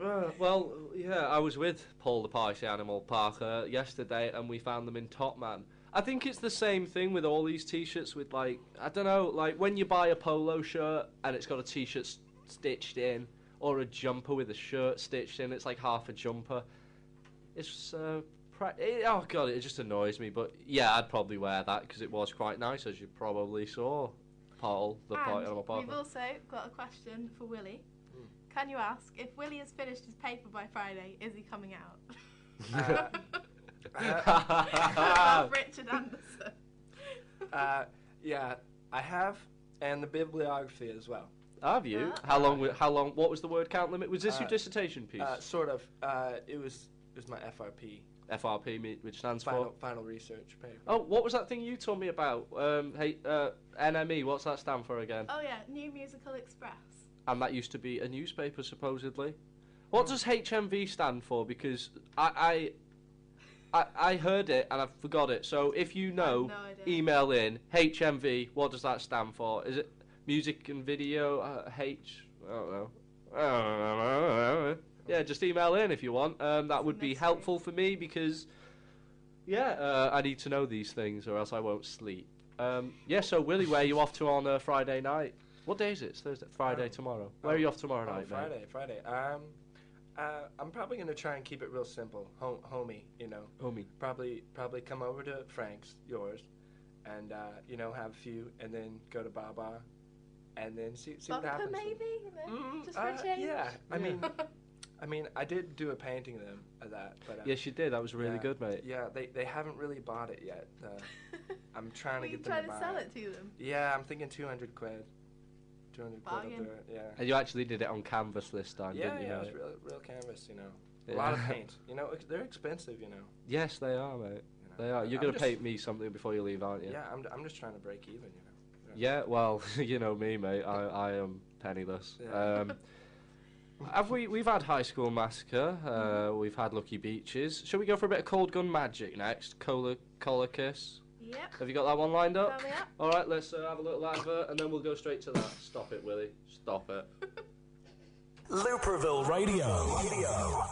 uh, well, yeah, I was with Paul the Party Animal Parker yesterday, and we found them in Top Man. I think it's the same thing with all these T-shirts. With like, I don't know, like when you buy a polo shirt and it's got a T-shirt s- stitched in, or a jumper with a shirt stitched in, it's like half a jumper. It's uh, pra- it, oh god, it just annoys me. But yeah, I'd probably wear that because it was quite nice, as you probably saw. Paul, the Party Animal and Parker. we've also got a question for Willie. Can you ask if Willie has finished his paper by Friday? Is he coming out? <laughs> <laughs> Uh, Richard Anderson. uh, yeah, I have, and the bibliography as well. Have you? Ah. How long? wi- How long? What was the word count limit? Was this your Uh, dissertation piece? Uh, sort of. Uh, it was it was my FRP. FRP, me- which stands Final for. final research paper. Oh, what was that thing you told me about? Um, hey, uh, NME. What's that stand for again? Oh yeah, New Musical Express. And that used to be a newspaper, supposedly. What does HMV stand for? Because I, I, I, I heard it and I forgot it. So if you know, no email in HMV. What does that stand for? Is it music and video? Uh, H. I don't know. I don't know. Yeah, just email in if you want. Um, that would be helpful for me because, yeah, uh, I need to know these things or else I won't sleep. Um, yeah, so Willie, where are you off to on uh, Friday night? What day is it? It's Thursday, Friday Um, tomorrow. Where are you off tomorrow Oh, night, mate? Friday, Friday. Um, uh, I'm probably gonna try and keep it real simple, Hom- homey. You know, Homie. probably probably come over to Frank's, yours, and uh, you know have a few, and then go to Baba, and then see see what Vodka happens. maybe, you Mm, just for uh, a change. Yeah, I Yeah. mean, <laughs> I mean, I did do a painting of them of that, but uh, Yes, you did. That was really yeah, good, mate. Yeah, they they haven't really bought it yet. Uh, <laughs> I'm trying Will to you get try them to to sell buy it to them? Yeah, I'm thinking 200 quid. 200 quid will Bargain. do it. Yeah. And you actually did it on canvas this time, Yeah, didn't you? yeah, it was real, real canvas, you know. A lot of <laughs> paint. You know, ex- they're expensive, you know. Yes, they are, mate. you know. They are. You're gonna paint me something before you leave, aren't you? Yeah, I'm, I'm just trying to break even, you know. Yeah, well, <laughs> you know me, mate. I, I am penniless. Yeah. Um, <laughs> have we? We've had High School Massacre. Uh, we've had Lucky Beaches. Shall we go for a bit of Cold Gun Magic next? Cola, Cola Kiss. Yep. Have you got that one lined up? Sign up. All right, let's uh, have a little advert, and then we'll go straight to that. Stop it, Willie. Stop it. <laughs> Looperville Radio. Radio.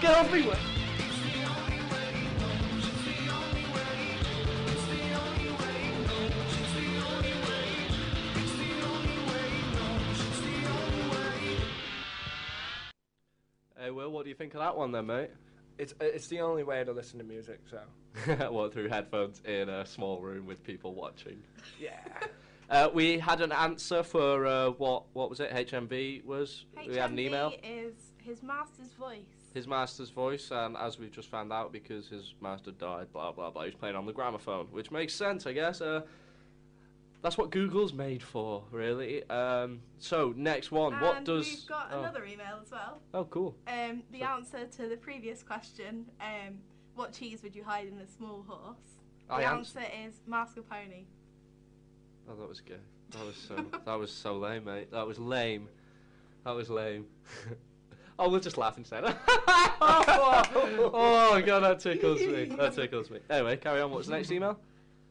Get off me, Hey, Will, what do you think of that one then, mate? It's it's the only way to listen to music, so. <laughs> what, through headphones in a small room with people watching? Yeah. <laughs> Uh, we had an answer for uh, what what was it? HMV was. we had an email. Is his master's voice. His master's voice, and as we've just found out, because his master died, blah blah blah, he's playing on the gramophone, which makes sense, I guess. Uh, that's what Google's made for, really. Um, so next one, what And does? We've got oh. another email as well. oh, cool. Um, the So- answer to the previous question, um, what cheese would you hide in a small horse? The I ans- answer is mascarpone. Oh, that was good. That was so. that was so lame, mate. That was lame. That was lame. <laughs> oh, we'll just laugh instead. oh, <laughs> <laughs> oh god, that tickles me. That tickles me. Anyway, carry on. What's the next email?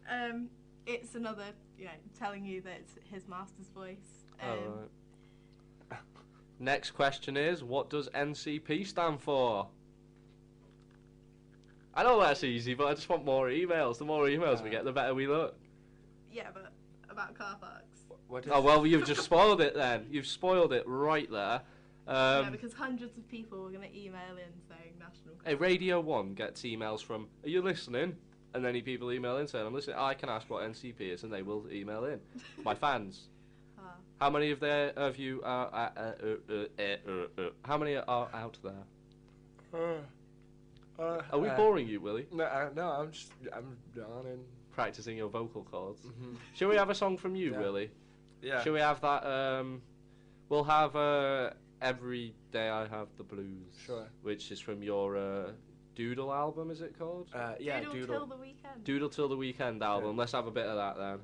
Um, it's another, you know, telling you that it's his master's voice. Um, Oh, right. <laughs> Next question is, what does NCP stand for? I know that's easy, but I just want more emails. The more emails we get, the better we look. Yeah, but about car parks. What is Oh well, you've just spoiled it then. You've spoiled it right there. yeah, Um, because hundreds of people were going to email in saying national. Hey, Radio 1 gets emails from, are you listening? And then people email in saying, I'm listening. I can ask what NCP is, and they will email in. <laughs> My fans. Ah. How many of there of you are? Uh, uh, uh, uh, uh, uh, how many are out there? Uh, uh, Are we uh, boring you, Willie? No, I, no, I'm just I'm yawning. Practicing your vocal cords. Mhm. Shall we have a song from you, Yeah. Willie? Yeah. Shall we have that? Um, we'll have uh, every day I have the blues. Sure. Which is from your uh, Doodle album, is it called? Uh, yeah, Doodle, doodle. till the weekend. Doodle till the weekend album. Let's have a bit of that then.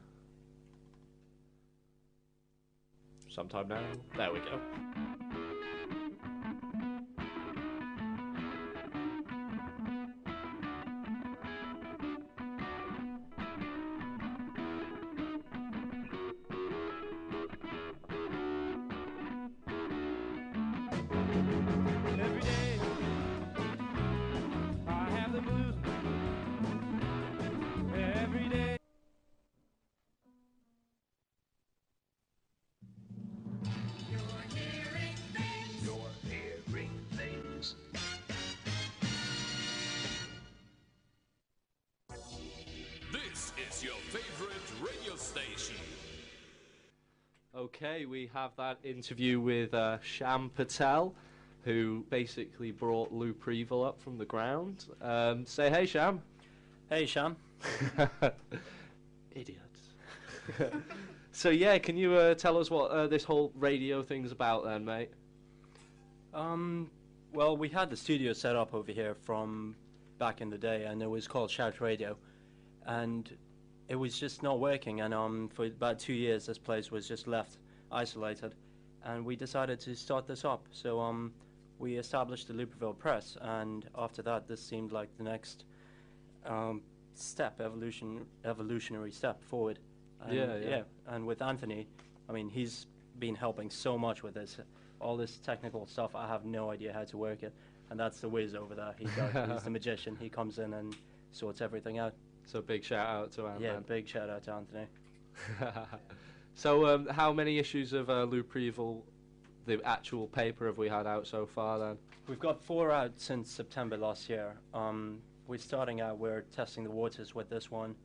Sometime now. There we go. Have that interview with uh, Sham Patel, who basically brought Looperville up from the ground. Um, say hey, Sham. Hey, Sham. <laughs> Idiots. <laughs> So yeah, can you uh, tell us what uh, this whole radio thing's about then, mate? Um, well, we had the studio set up over here from back in the day, and it was called Shout Radio, and it was just not working. And um, for about two years, this place was just left isolated, and we decided to start this up. So um, we established the Looperville Press, and after that, this seemed like the next um, step, evolution, evolutionary step forward. And Yeah, yeah. And with Anthony, I mean, he's been helping so much with this. All this technical stuff, I have no idea how to work it. And that's the whiz over there. He does. he's the <laughs> magician. He comes in and sorts everything out. So big shout out to Ant. Yeah, big shout out to Anthony. <laughs> so um, how many issues of uh, Looperville, the actual paper, have we had out so far then? We've got four out since September last year. Um, we're starting out, we're testing the waters with this one.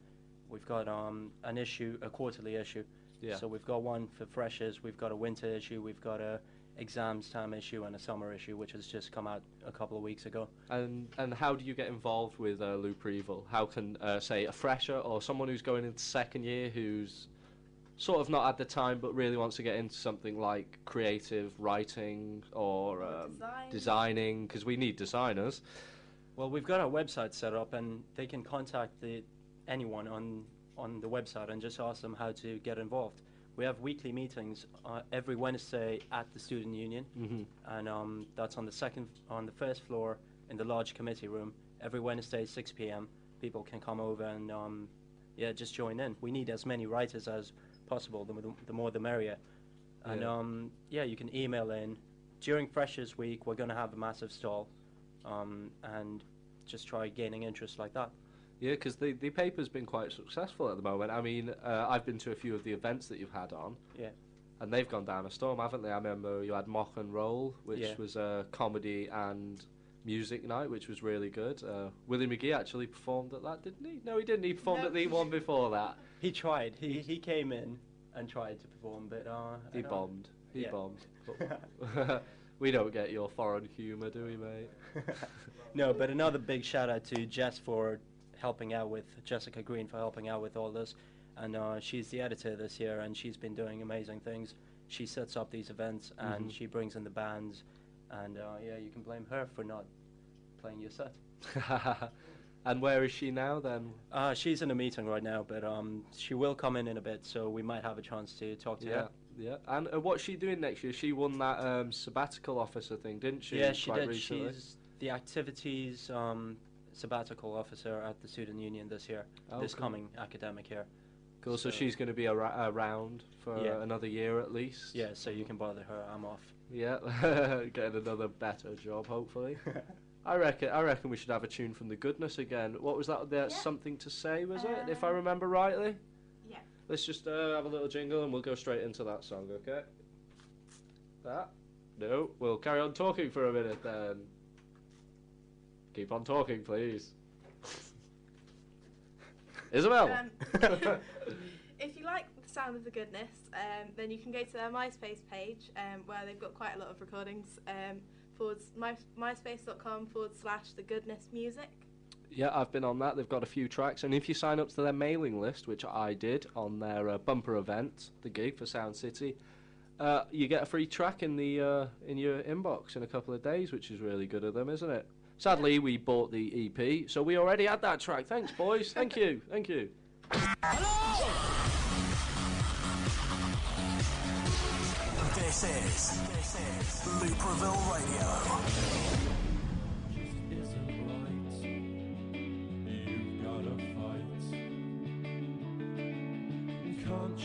We've got um, an issue, a quarterly issue. Yeah. So we've got one for freshers, we've got a winter issue, we've got a exams time issue and a summer issue, which has just come out a couple of weeks ago. And and how do you get involved with uh, Lou Preval? How can uh, say a fresher or someone who's going into second year who's sort of not at the time but really wants to get into something like creative writing or um, design. designing because we need designers. Well, we've got our website set up, and they can contact the, anyone on on the website and just ask them how to get involved. We have weekly meetings uh, every Wednesday at the student union, Mhm. and um, that's on the second on the first floor in the large committee room. Every Wednesday, 6 p.m. People can come over and um, yeah, just join in. We need as many writers as possible. The, the more, the merrier. And Yeah. um, yeah, you can email in during Freshers Week. We're going to have a massive stall, um, and just try gaining interest like that. Yeah, because the, the paper's been quite successful at the moment. I mean, uh, I've been to a few of the events that you've had on. Yeah. And they've gone down a storm, haven't they? I remember you had Mock and Roll, which Yeah. was a comedy and music night, which was really good. Uh, Willie McGee actually performed at that, didn't he? No, he didn't. He performed No. at the one before that. He tried. He he came in and tried to perform, but uh, He bombed. He Yeah. bombed. <laughs> <laughs> We don't get your foreign humour, do we, mate? <laughs> no, but another big shout out to Jess for helping out with Jessica Green for helping out with all this, and uh, she's the editor this year, and she's been doing amazing things. She sets up these events and Mhm. she brings in the bands, and uh, yeah, you can blame her for not playing your set. <laughs> and where is she now then? Uh, she's in a meeting right now, but um, she will come in in a bit, so we might have a chance to talk to Yeah, her. yeah. And uh, what's she doing next year? She won that um, sabbatical officer thing, didn't she? yeah, she did. Recently? She's the activities um, sabbatical officer at the student union this year, Oh, this cool. coming academic year. Cool. So, she's going to be ar- around for Yeah. another year at least. Yeah, so you can bother her. I'm off. Yeah, <laughs> getting another better job, hopefully. <laughs> I reckon. I reckon we should have a tune from the goodness again. What was that? There, something to say, was it? If I remember rightly. Yeah. Let's just uh, have a little jingle and we'll go straight into that song, okay? That? No, we'll carry on talking for a minute then. Keep on talking, please. <laughs> Isabel. Um, if you like the sound of the goodness, um, then you can go to their MySpace page um, where they've got quite a lot of recordings. Um, forward my, myspace.com forward slash the goodness music. Yeah, I've been on that. They've got a few tracks, and if you sign up to their mailing list, which I did on their uh, bumper event, the gig for Sound City, uh, you get a free track in the uh, in your inbox in a couple of days, which is really good of them, isn't it? Sadly, we bought the EP, so we already had that track. Thanks, boys. Thank you. Thank you. This is Looperville Radio. Just isn't right. You've got a fight. Around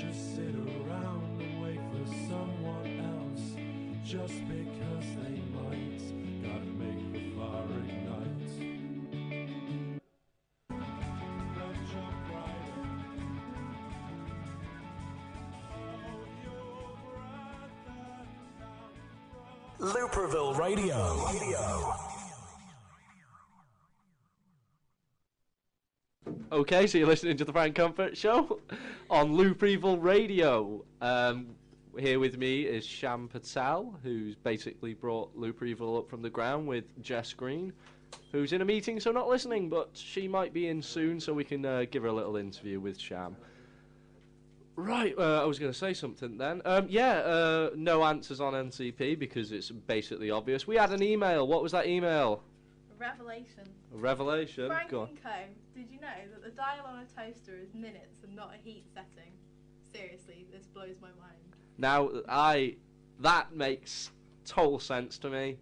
Looperville Radio. Okay, so you're listening to the Frank Comfort Show on Looperville Radio. Um, here with me is Sham Patel, who's basically brought Looperville up from the ground with Jess Green, who's in a meeting, so not listening, but she might be in soon, so we can uh, give her a little interview with Sham. Right, uh, I was going to say something then. Um, yeah, uh, no answers on NCP because it's basically obvious. We had an email. What was that email? Revelation. A revelation. Frank Go on. and Co. Did you know that the dial on a toaster is minutes and not a heat setting? Seriously, this blows my mind. Now, I that makes total sense to me.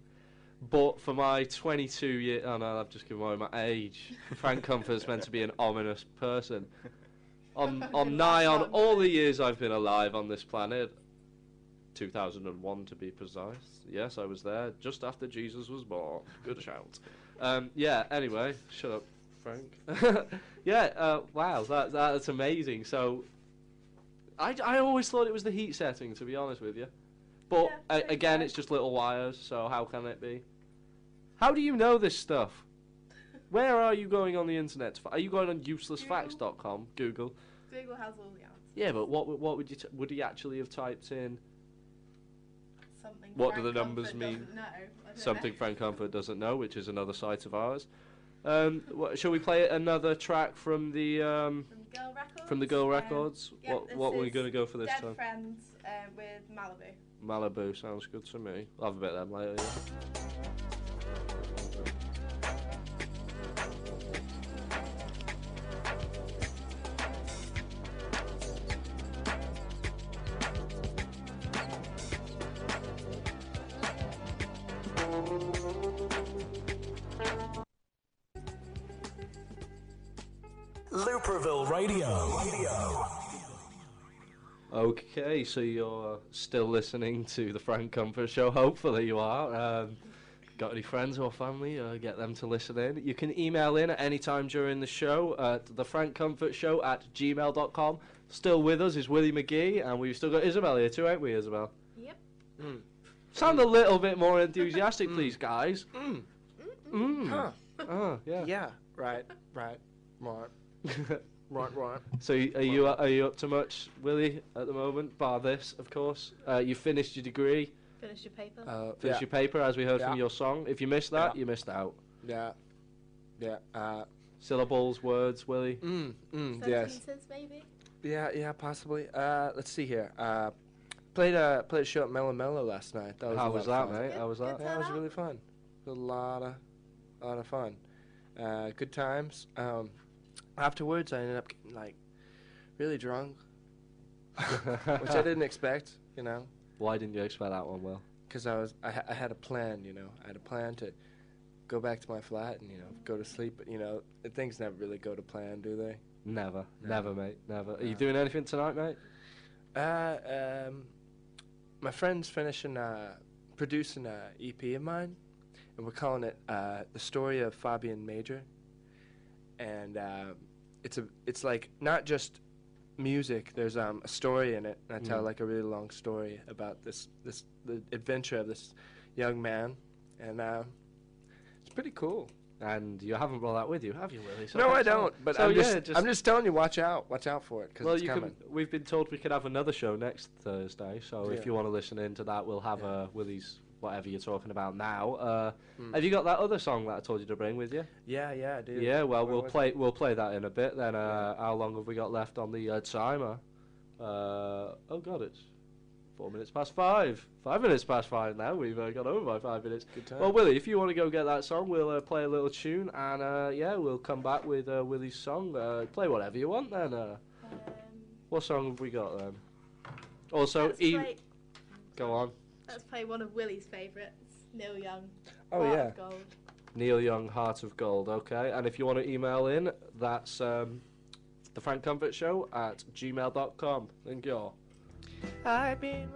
But for my 22 year, oh no, I've just given away my age. <laughs> Frank Comfort's meant to be an ominous person. On on <laughs> nigh on all the years I've been alive on this planet, 2001 to be precise. Yes, I was there just after Jesus was born. Good shout. Um, yeah. Anyway, shut up, Frank. <laughs> yeah. Uh, wow. That that's amazing. So, I I always thought it was the heat setting. To be honest with you, but a- again, it's just little wires. So how can it be? How do you know this stuff? <laughs> Where are you going on the internet? Are you going on uselessfacts.com? Google. Google has all the answers. Yeah, but what would- what would you t- would he actually have typed in? Something What do Frank the numbers Comfort mean? doesn't know. I don't Something know. Frank Comfort doesn't know, which is another site of ours. Um, what, shall we play another track from the um, From Girl Records. from the Girl Um, Records? yeah, what this what are we is going to go for this Dead time? Friends uh, with Malibu. Malibu sounds good to me. I'll have a bit of them later. yeah. Radio. Okay, so you're still listening to the Frank Comfort Show. Hopefully, you are. Um, got any friends or family? Uh, get them to listen in. You can email in at any time during the show at the Frank Comfort Show at gmail.com. Still with us is Willie McGee, and we've still got Isabel here too, ain't we, Isabel? Yep. Sound a little bit more enthusiastic, please, guys. Mm. Mm. Huh. Oh, yeah. Yeah. Right. Right. Right. <laughs> Right. Right. So y- are you are you up to much, Willie, at the moment? Bar this, of course. Uh, you finished your degree. Finished your paper. Uh, Finish yeah. your paper, as we heard Yeah. from your song. If you missed that, Yeah. you missed out. Yeah. Yeah. Uh. Syllables, words, Willie. Mm. Mm. Yes. Maybe. Yeah. Yeah. Possibly. Uh. Let's see here. Uh. Played a played a show at Mello Mello last night. That was How a was lot of that, mate? How was that? Yeah, it was really fun. It was a lot of, lot of fun. Uh, good times. Um, afterwards, I ended up getting like really drunk, <laughs> which I didn't expect. You know, Why didn't you expect that one, Will? because I was I, ha- I had a plan. You know, I had a plan to go back to my flat and you know go to sleep. But you know, things never really go to plan, do they? Never, No. never, mate, never. Are you doing anything tonight, mate? Uh, um, my friend's finishing uh, producing a EP of mine, and we're calling it uh, "The Story of Fabian Major." And uh, it's a it's like not just music. There's um, a story in it, and I tell Mm. like a really long story about this this the adventure of this young man, and uh, it's pretty cool. And you haven't brought that with you, have you, Willie? So no, I don't. But so I'm yeah, just, I'm just telling you, watch out, watch out for it, because well, it's you coming. can. We've been told we could have another show next Thursday, so Yeah. if you want to listen into that, we'll have a Willie's whatever you're talking about now. Uh, Hmm. Have you got that other song that I told you to bring with you? Yeah, yeah, I do. Yeah, well, Where we'll was play we'll play that in a bit. Then, uh, how long have we got left on the uh, timer? Uh, oh God, it's four minutes past five. Five minutes past five now. We've uh, gone over by five minutes. Good Well. Willie, if you want to go get that song, we'll uh, play a little tune, and uh, yeah, we'll come back with uh, Willie's song. Uh, play whatever you want then. Uh, what song have we got then? Also, Let's e- play, go on. Let's play one of Willie's favourites, Neil Young. Oh, Heart yeah. of Gold. Neil Young, Heart of Gold. Okay, and if you want to email in, that's um, the Frank Comfort Show at gmail.com. Thank you all. I've been.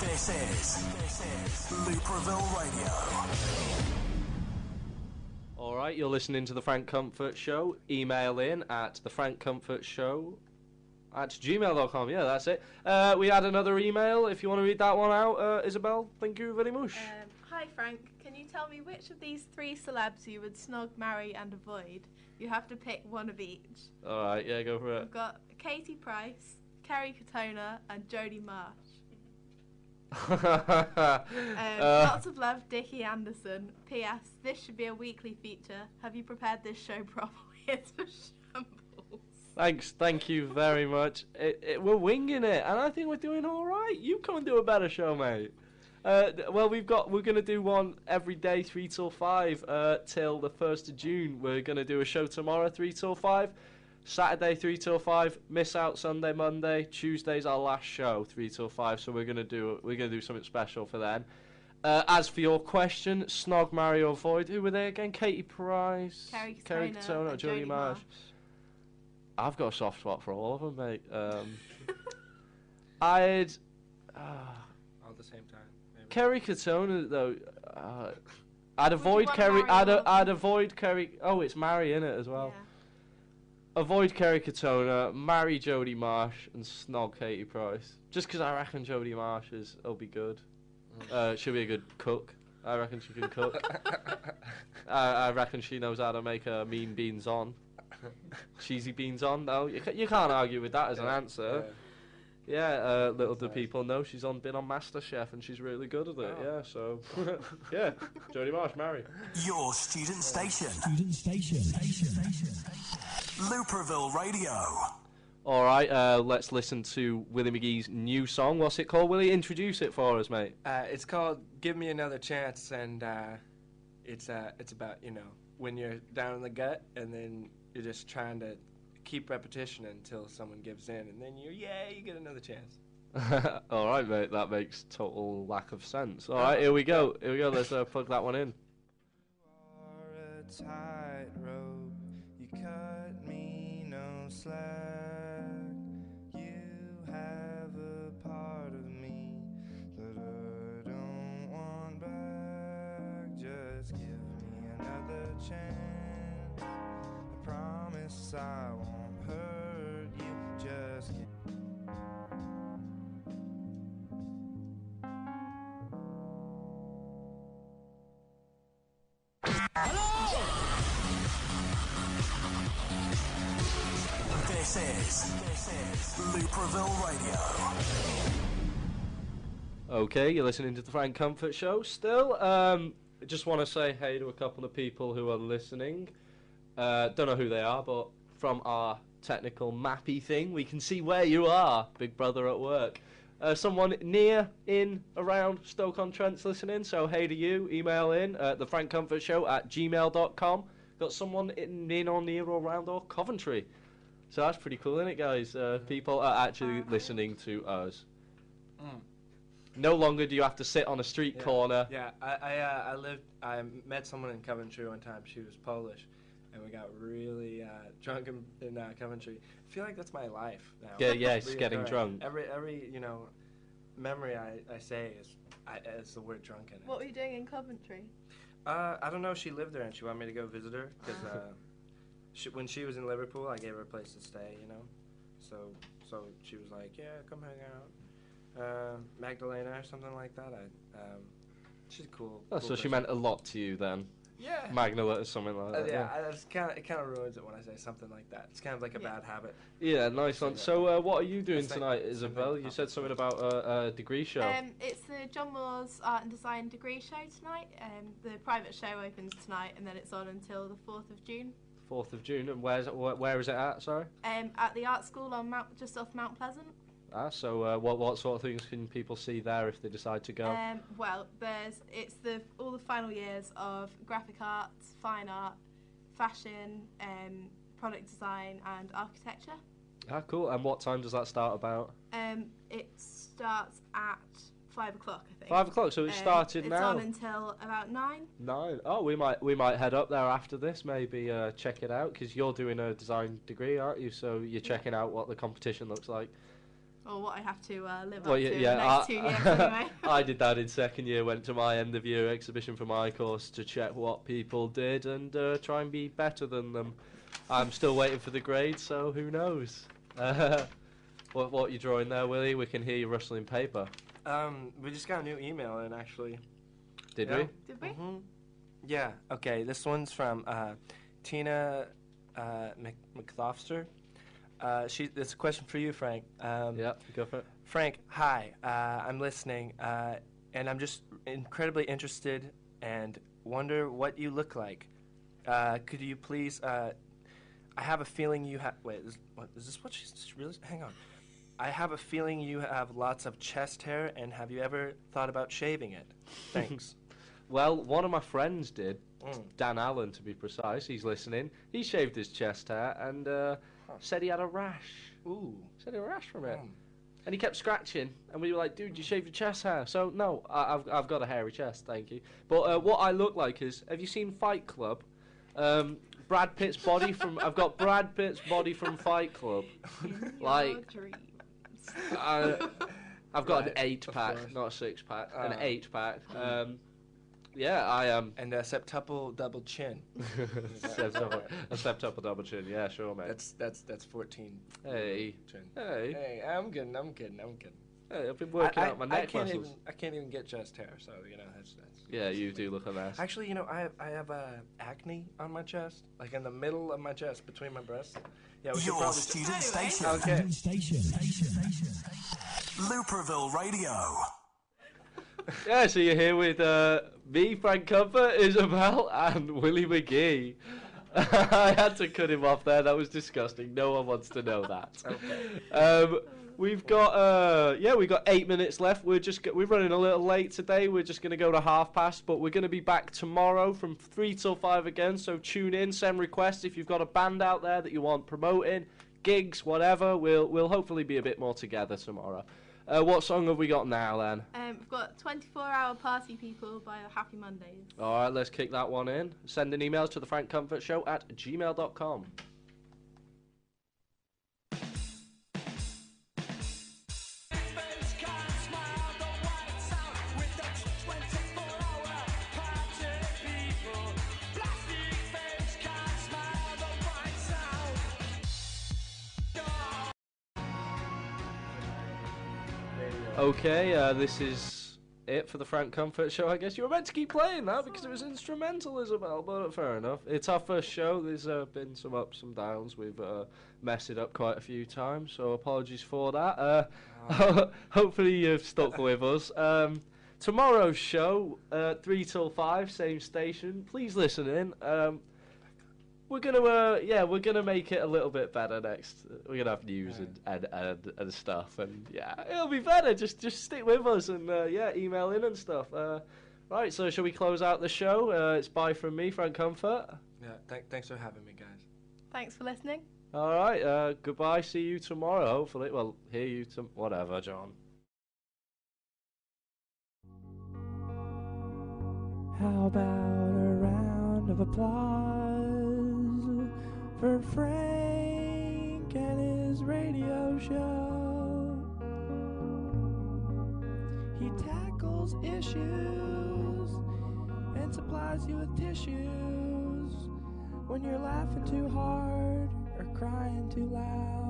This is, this is Looperville Radio. All right, you're listening to the Frank Comfort Show. Email in at the Frank Comfort Show at gmail.com. Yeah, that's it. Uh, we had another email. If you want to read that one out, uh, Isabel, thank you very much. Um, hi Frank, can you tell me which of these three celebs you would snog, marry, and avoid? You have to pick one of each. All right, yeah, go for it. We've got Katie Price, Kerry Katona, and Jodie Marsh. <laughs> Um, Uh, lots of love, Dickie Anderson. P.S. This should be a weekly feature. Have you prepared this show <laughs> properly? It's a shambles. Thanks, thank you very much. It, it, we're winging it, and I think we're doing all right. You come and do a better show, mate. Uh, well, we've got we're gonna do one every day, three till five, uh, till the first of June. We're gonna do a show tomorrow, three till five. Saturday, three till five. Miss out Sunday, Monday. Tuesday's our last show, three till five. So we're gonna do we're gonna do something special for then. Uh, as for your question, Snog, Mario, Void, who were they again? Katie Price, Kerry Kerry Katona Katona, and Jodie Jodie Marsh. Marsh. I've got a soft spot for all of them, mate. Um, <laughs> I'd. Uh, Kerry Katona, though. Uh, I'd avoid Kerry. I'd, or- I'd avoid Kerry. Oh, it's Mary in it as well. Avoid Kerry Katona, marry Jodie Marsh, and snog Katie Price. Just 'cause I reckon Jodie Marsh is, will be good. Uh, she'll be a good cook. I reckon she can cook. <laughs> I, I reckon she knows how to make her mean beans on. Cheesy beans on? though. you, ca- you can't argue with that as an answer. Yeah, uh, little do people know she's on been on MasterChef and she's really good at it. Yeah, so <laughs> yeah, Jodie Marsh, marry. Your student station. Student station. Looperville Radio. All right, uh, let's listen to Willie McGee's new song. What's it called? Willie, introduce it for us, mate. Uh, it's called "Give Me Another Chance," and uh, it's uh, it's about you know when you're down in the gut, and then you're just trying to keep repetition until someone gives in, and then you yeah you get another chance. <laughs> All right, mate. That makes total lack of sense. All right, here we go. Here we go. Let's uh, plug that one in. This is this is Radio. Okay, you're listening to the Frank Comfort Show still. Um, just want to say hey to a couple of people who are listening. Uh, don't know who they are, but from our technical mappy thing, we can see where you are, Big Brother at work. Uh, someone near, in, around Stoke-on-Trent's listening, so hey to you. Email in at the Frank Comfort Show at gmail.com. Got someone in, in or near or around or Coventry. So that's pretty cool, isn't it, guys? Uh, people are actually listening to us. No longer do you have to sit on a street Yeah. corner. Yeah, I I, uh, I lived. I met someone in Coventry one time. She was Polish, and we got really uh, drunk in, in uh, Coventry. I feel like that's my life now. Yeah, yeah, it's <laughs> getting drunk. Every every you know memory I, I say is I, is the word drunk in it. What were you doing in Coventry? Uh, I don't know. She lived there, and she wanted me to go visit her because uh, <laughs> she, when she was in Liverpool, I gave her a place to stay. You know, so so she was like, "Yeah, come hang out." Uh, Magdalena or something like that. I, um, she's cool. Oh, cool so she meant a lot to you then. Yeah. Magnolet or something like Uh, that. yeah, I, it's kind of it kind of ruins it when I say something like that. It's kind of like a bad habit. Yeah, nice one. So, uh, what are you doing That's like- tonight, Isabel? You said something about a, a degree show. Um, it's the John Moores Art and Design degree show tonight. Um, the private show opens tonight, and then it's on until the fourth of June. Fourth of June, and where's where is it at? Sorry. Um, at the art school on Mount, just off Mount Pleasant. Ah, so uh, what what sort of things can people see there if they decide to go? Um, well, there's it's the all the final years of graphic arts, fine art, fashion, um, product design, and architecture. ah, cool. And what time does that start about? Um, it starts at five o'clock, I think. Five o'clock, so it Um, started it's now. on until about nine. Nine. Oh, we might we might head up there after this. Maybe uh, check it out because you're doing a design degree, aren't you? So you're checking out what the competition looks like. Or what I have to uh, live Well, up yeah, to yeah. in the next I, two years anyway. <laughs> I did that in second year. Went to my end of year exhibition for my course to check what people did and uh, try and be better than them. I'm still waiting for the grade, so who knows? Uh, <laughs> What what you drawing there, Willie? We can hear you rustling paper. Um, we just got a new email in actually. Did Yeah. we? Did we? hmm Yeah. Okay. This one's from uh, Tina uh, Mc- McLofster. Uh, she. It's a question for you, Frank. Um, yeah. Go for it. Frank, hi. Uh, I'm listening, uh, and I'm just incredibly interested and wonder what you look like. Uh, could you please? Uh, I have a feeling you have. Wait, is, what, is this what she's she's really? Hang on. I have a feeling you have lots of chest hair, and have you ever thought about shaving it? Thanks. <laughs> Well, one of my friends did. Mm. Dan Allen, to be precise. He's listening. He shaved his chest hair and uh, said he had a rash. Ooh. Said he had a rash from it. Mm. And he kept scratching, and we were like, "Dude, you shaved your chest hair." So no, I, I've I've got a hairy chest, thank you. But uh, what I look like is, have you seen Fight Club? Um, Brad Pitt's body from I've got Brad Pitt's body from Fight Club. <laughs> like I, I've got an eight pack, not a six pack, an Uh, eight pack. Um, yeah, I am. And a septuple double chin. <laughs> septuple, a septuple double chin. Yeah, sure, mate. That's that's that's fourteen. Hey. Chin. Hey. Hey, I'm kidding. I'm kidding. I'm kidding. Hey, I've been working I, out my I, neck I can't muscles. even. I can't even get chest hair. So you know that's that's. Yeah, you do look a mess. Actually, you know, I have I have uh, acne on my chest, like in the middle of my chest, between my breasts. Yeah, we should Your probably. student station. Okay. Looperville Radio. Yeah, so you're here with uh, me, Frank Comfort, Isabel, and Willie McGee. <laughs> I had to cut him off there. That was disgusting. No one wants to know that. Okay. Um, we've got uh, yeah, we've got eight minutes left. We're just we're running a little late today. We're just gonna go to half past, but we're gonna be back tomorrow from three till five again. So tune in, send requests if you've got a band out there that you want promoting, gigs, whatever. We'll we'll hopefully be a bit more together tomorrow. Uh, what song have we got now then? Um, we've got 24 Hour Party People by the Happy Mondays. All right, let's kick that one in. Send an email to the Frank Comfort Show at gmail.com. Okay, uh, this is it for the Frank Comfort Show. I guess you were meant to keep playing that because it was instrumental, Isabel. But fair enough. It's our first show. There's uh, been some ups, some downs. We've uh, messed it up quite a few times, so apologies for that. Uh, <laughs> hopefully you've stuck with us. Um, tomorrow's show, uh, three till five, same station. Please listen in. Um, we're gonna, uh, yeah, we're gonna make it a little bit better next. We're gonna have news and, and, and, and stuff, and yeah, it'll be better. Just just stick with us and uh, yeah, email in and stuff. Uh, right, so shall we close out the show? Uh, it's bye from me, Frank Comfort. Yeah. Th- thanks for having me, guys. Thanks for listening. All right, uh, goodbye. See you tomorrow. Hopefully, well, hear you to whatever, John. How about a round of applause for Frank and his radio show? He tackles issues and supplies you with tissues when you're laughing too hard or crying too loud.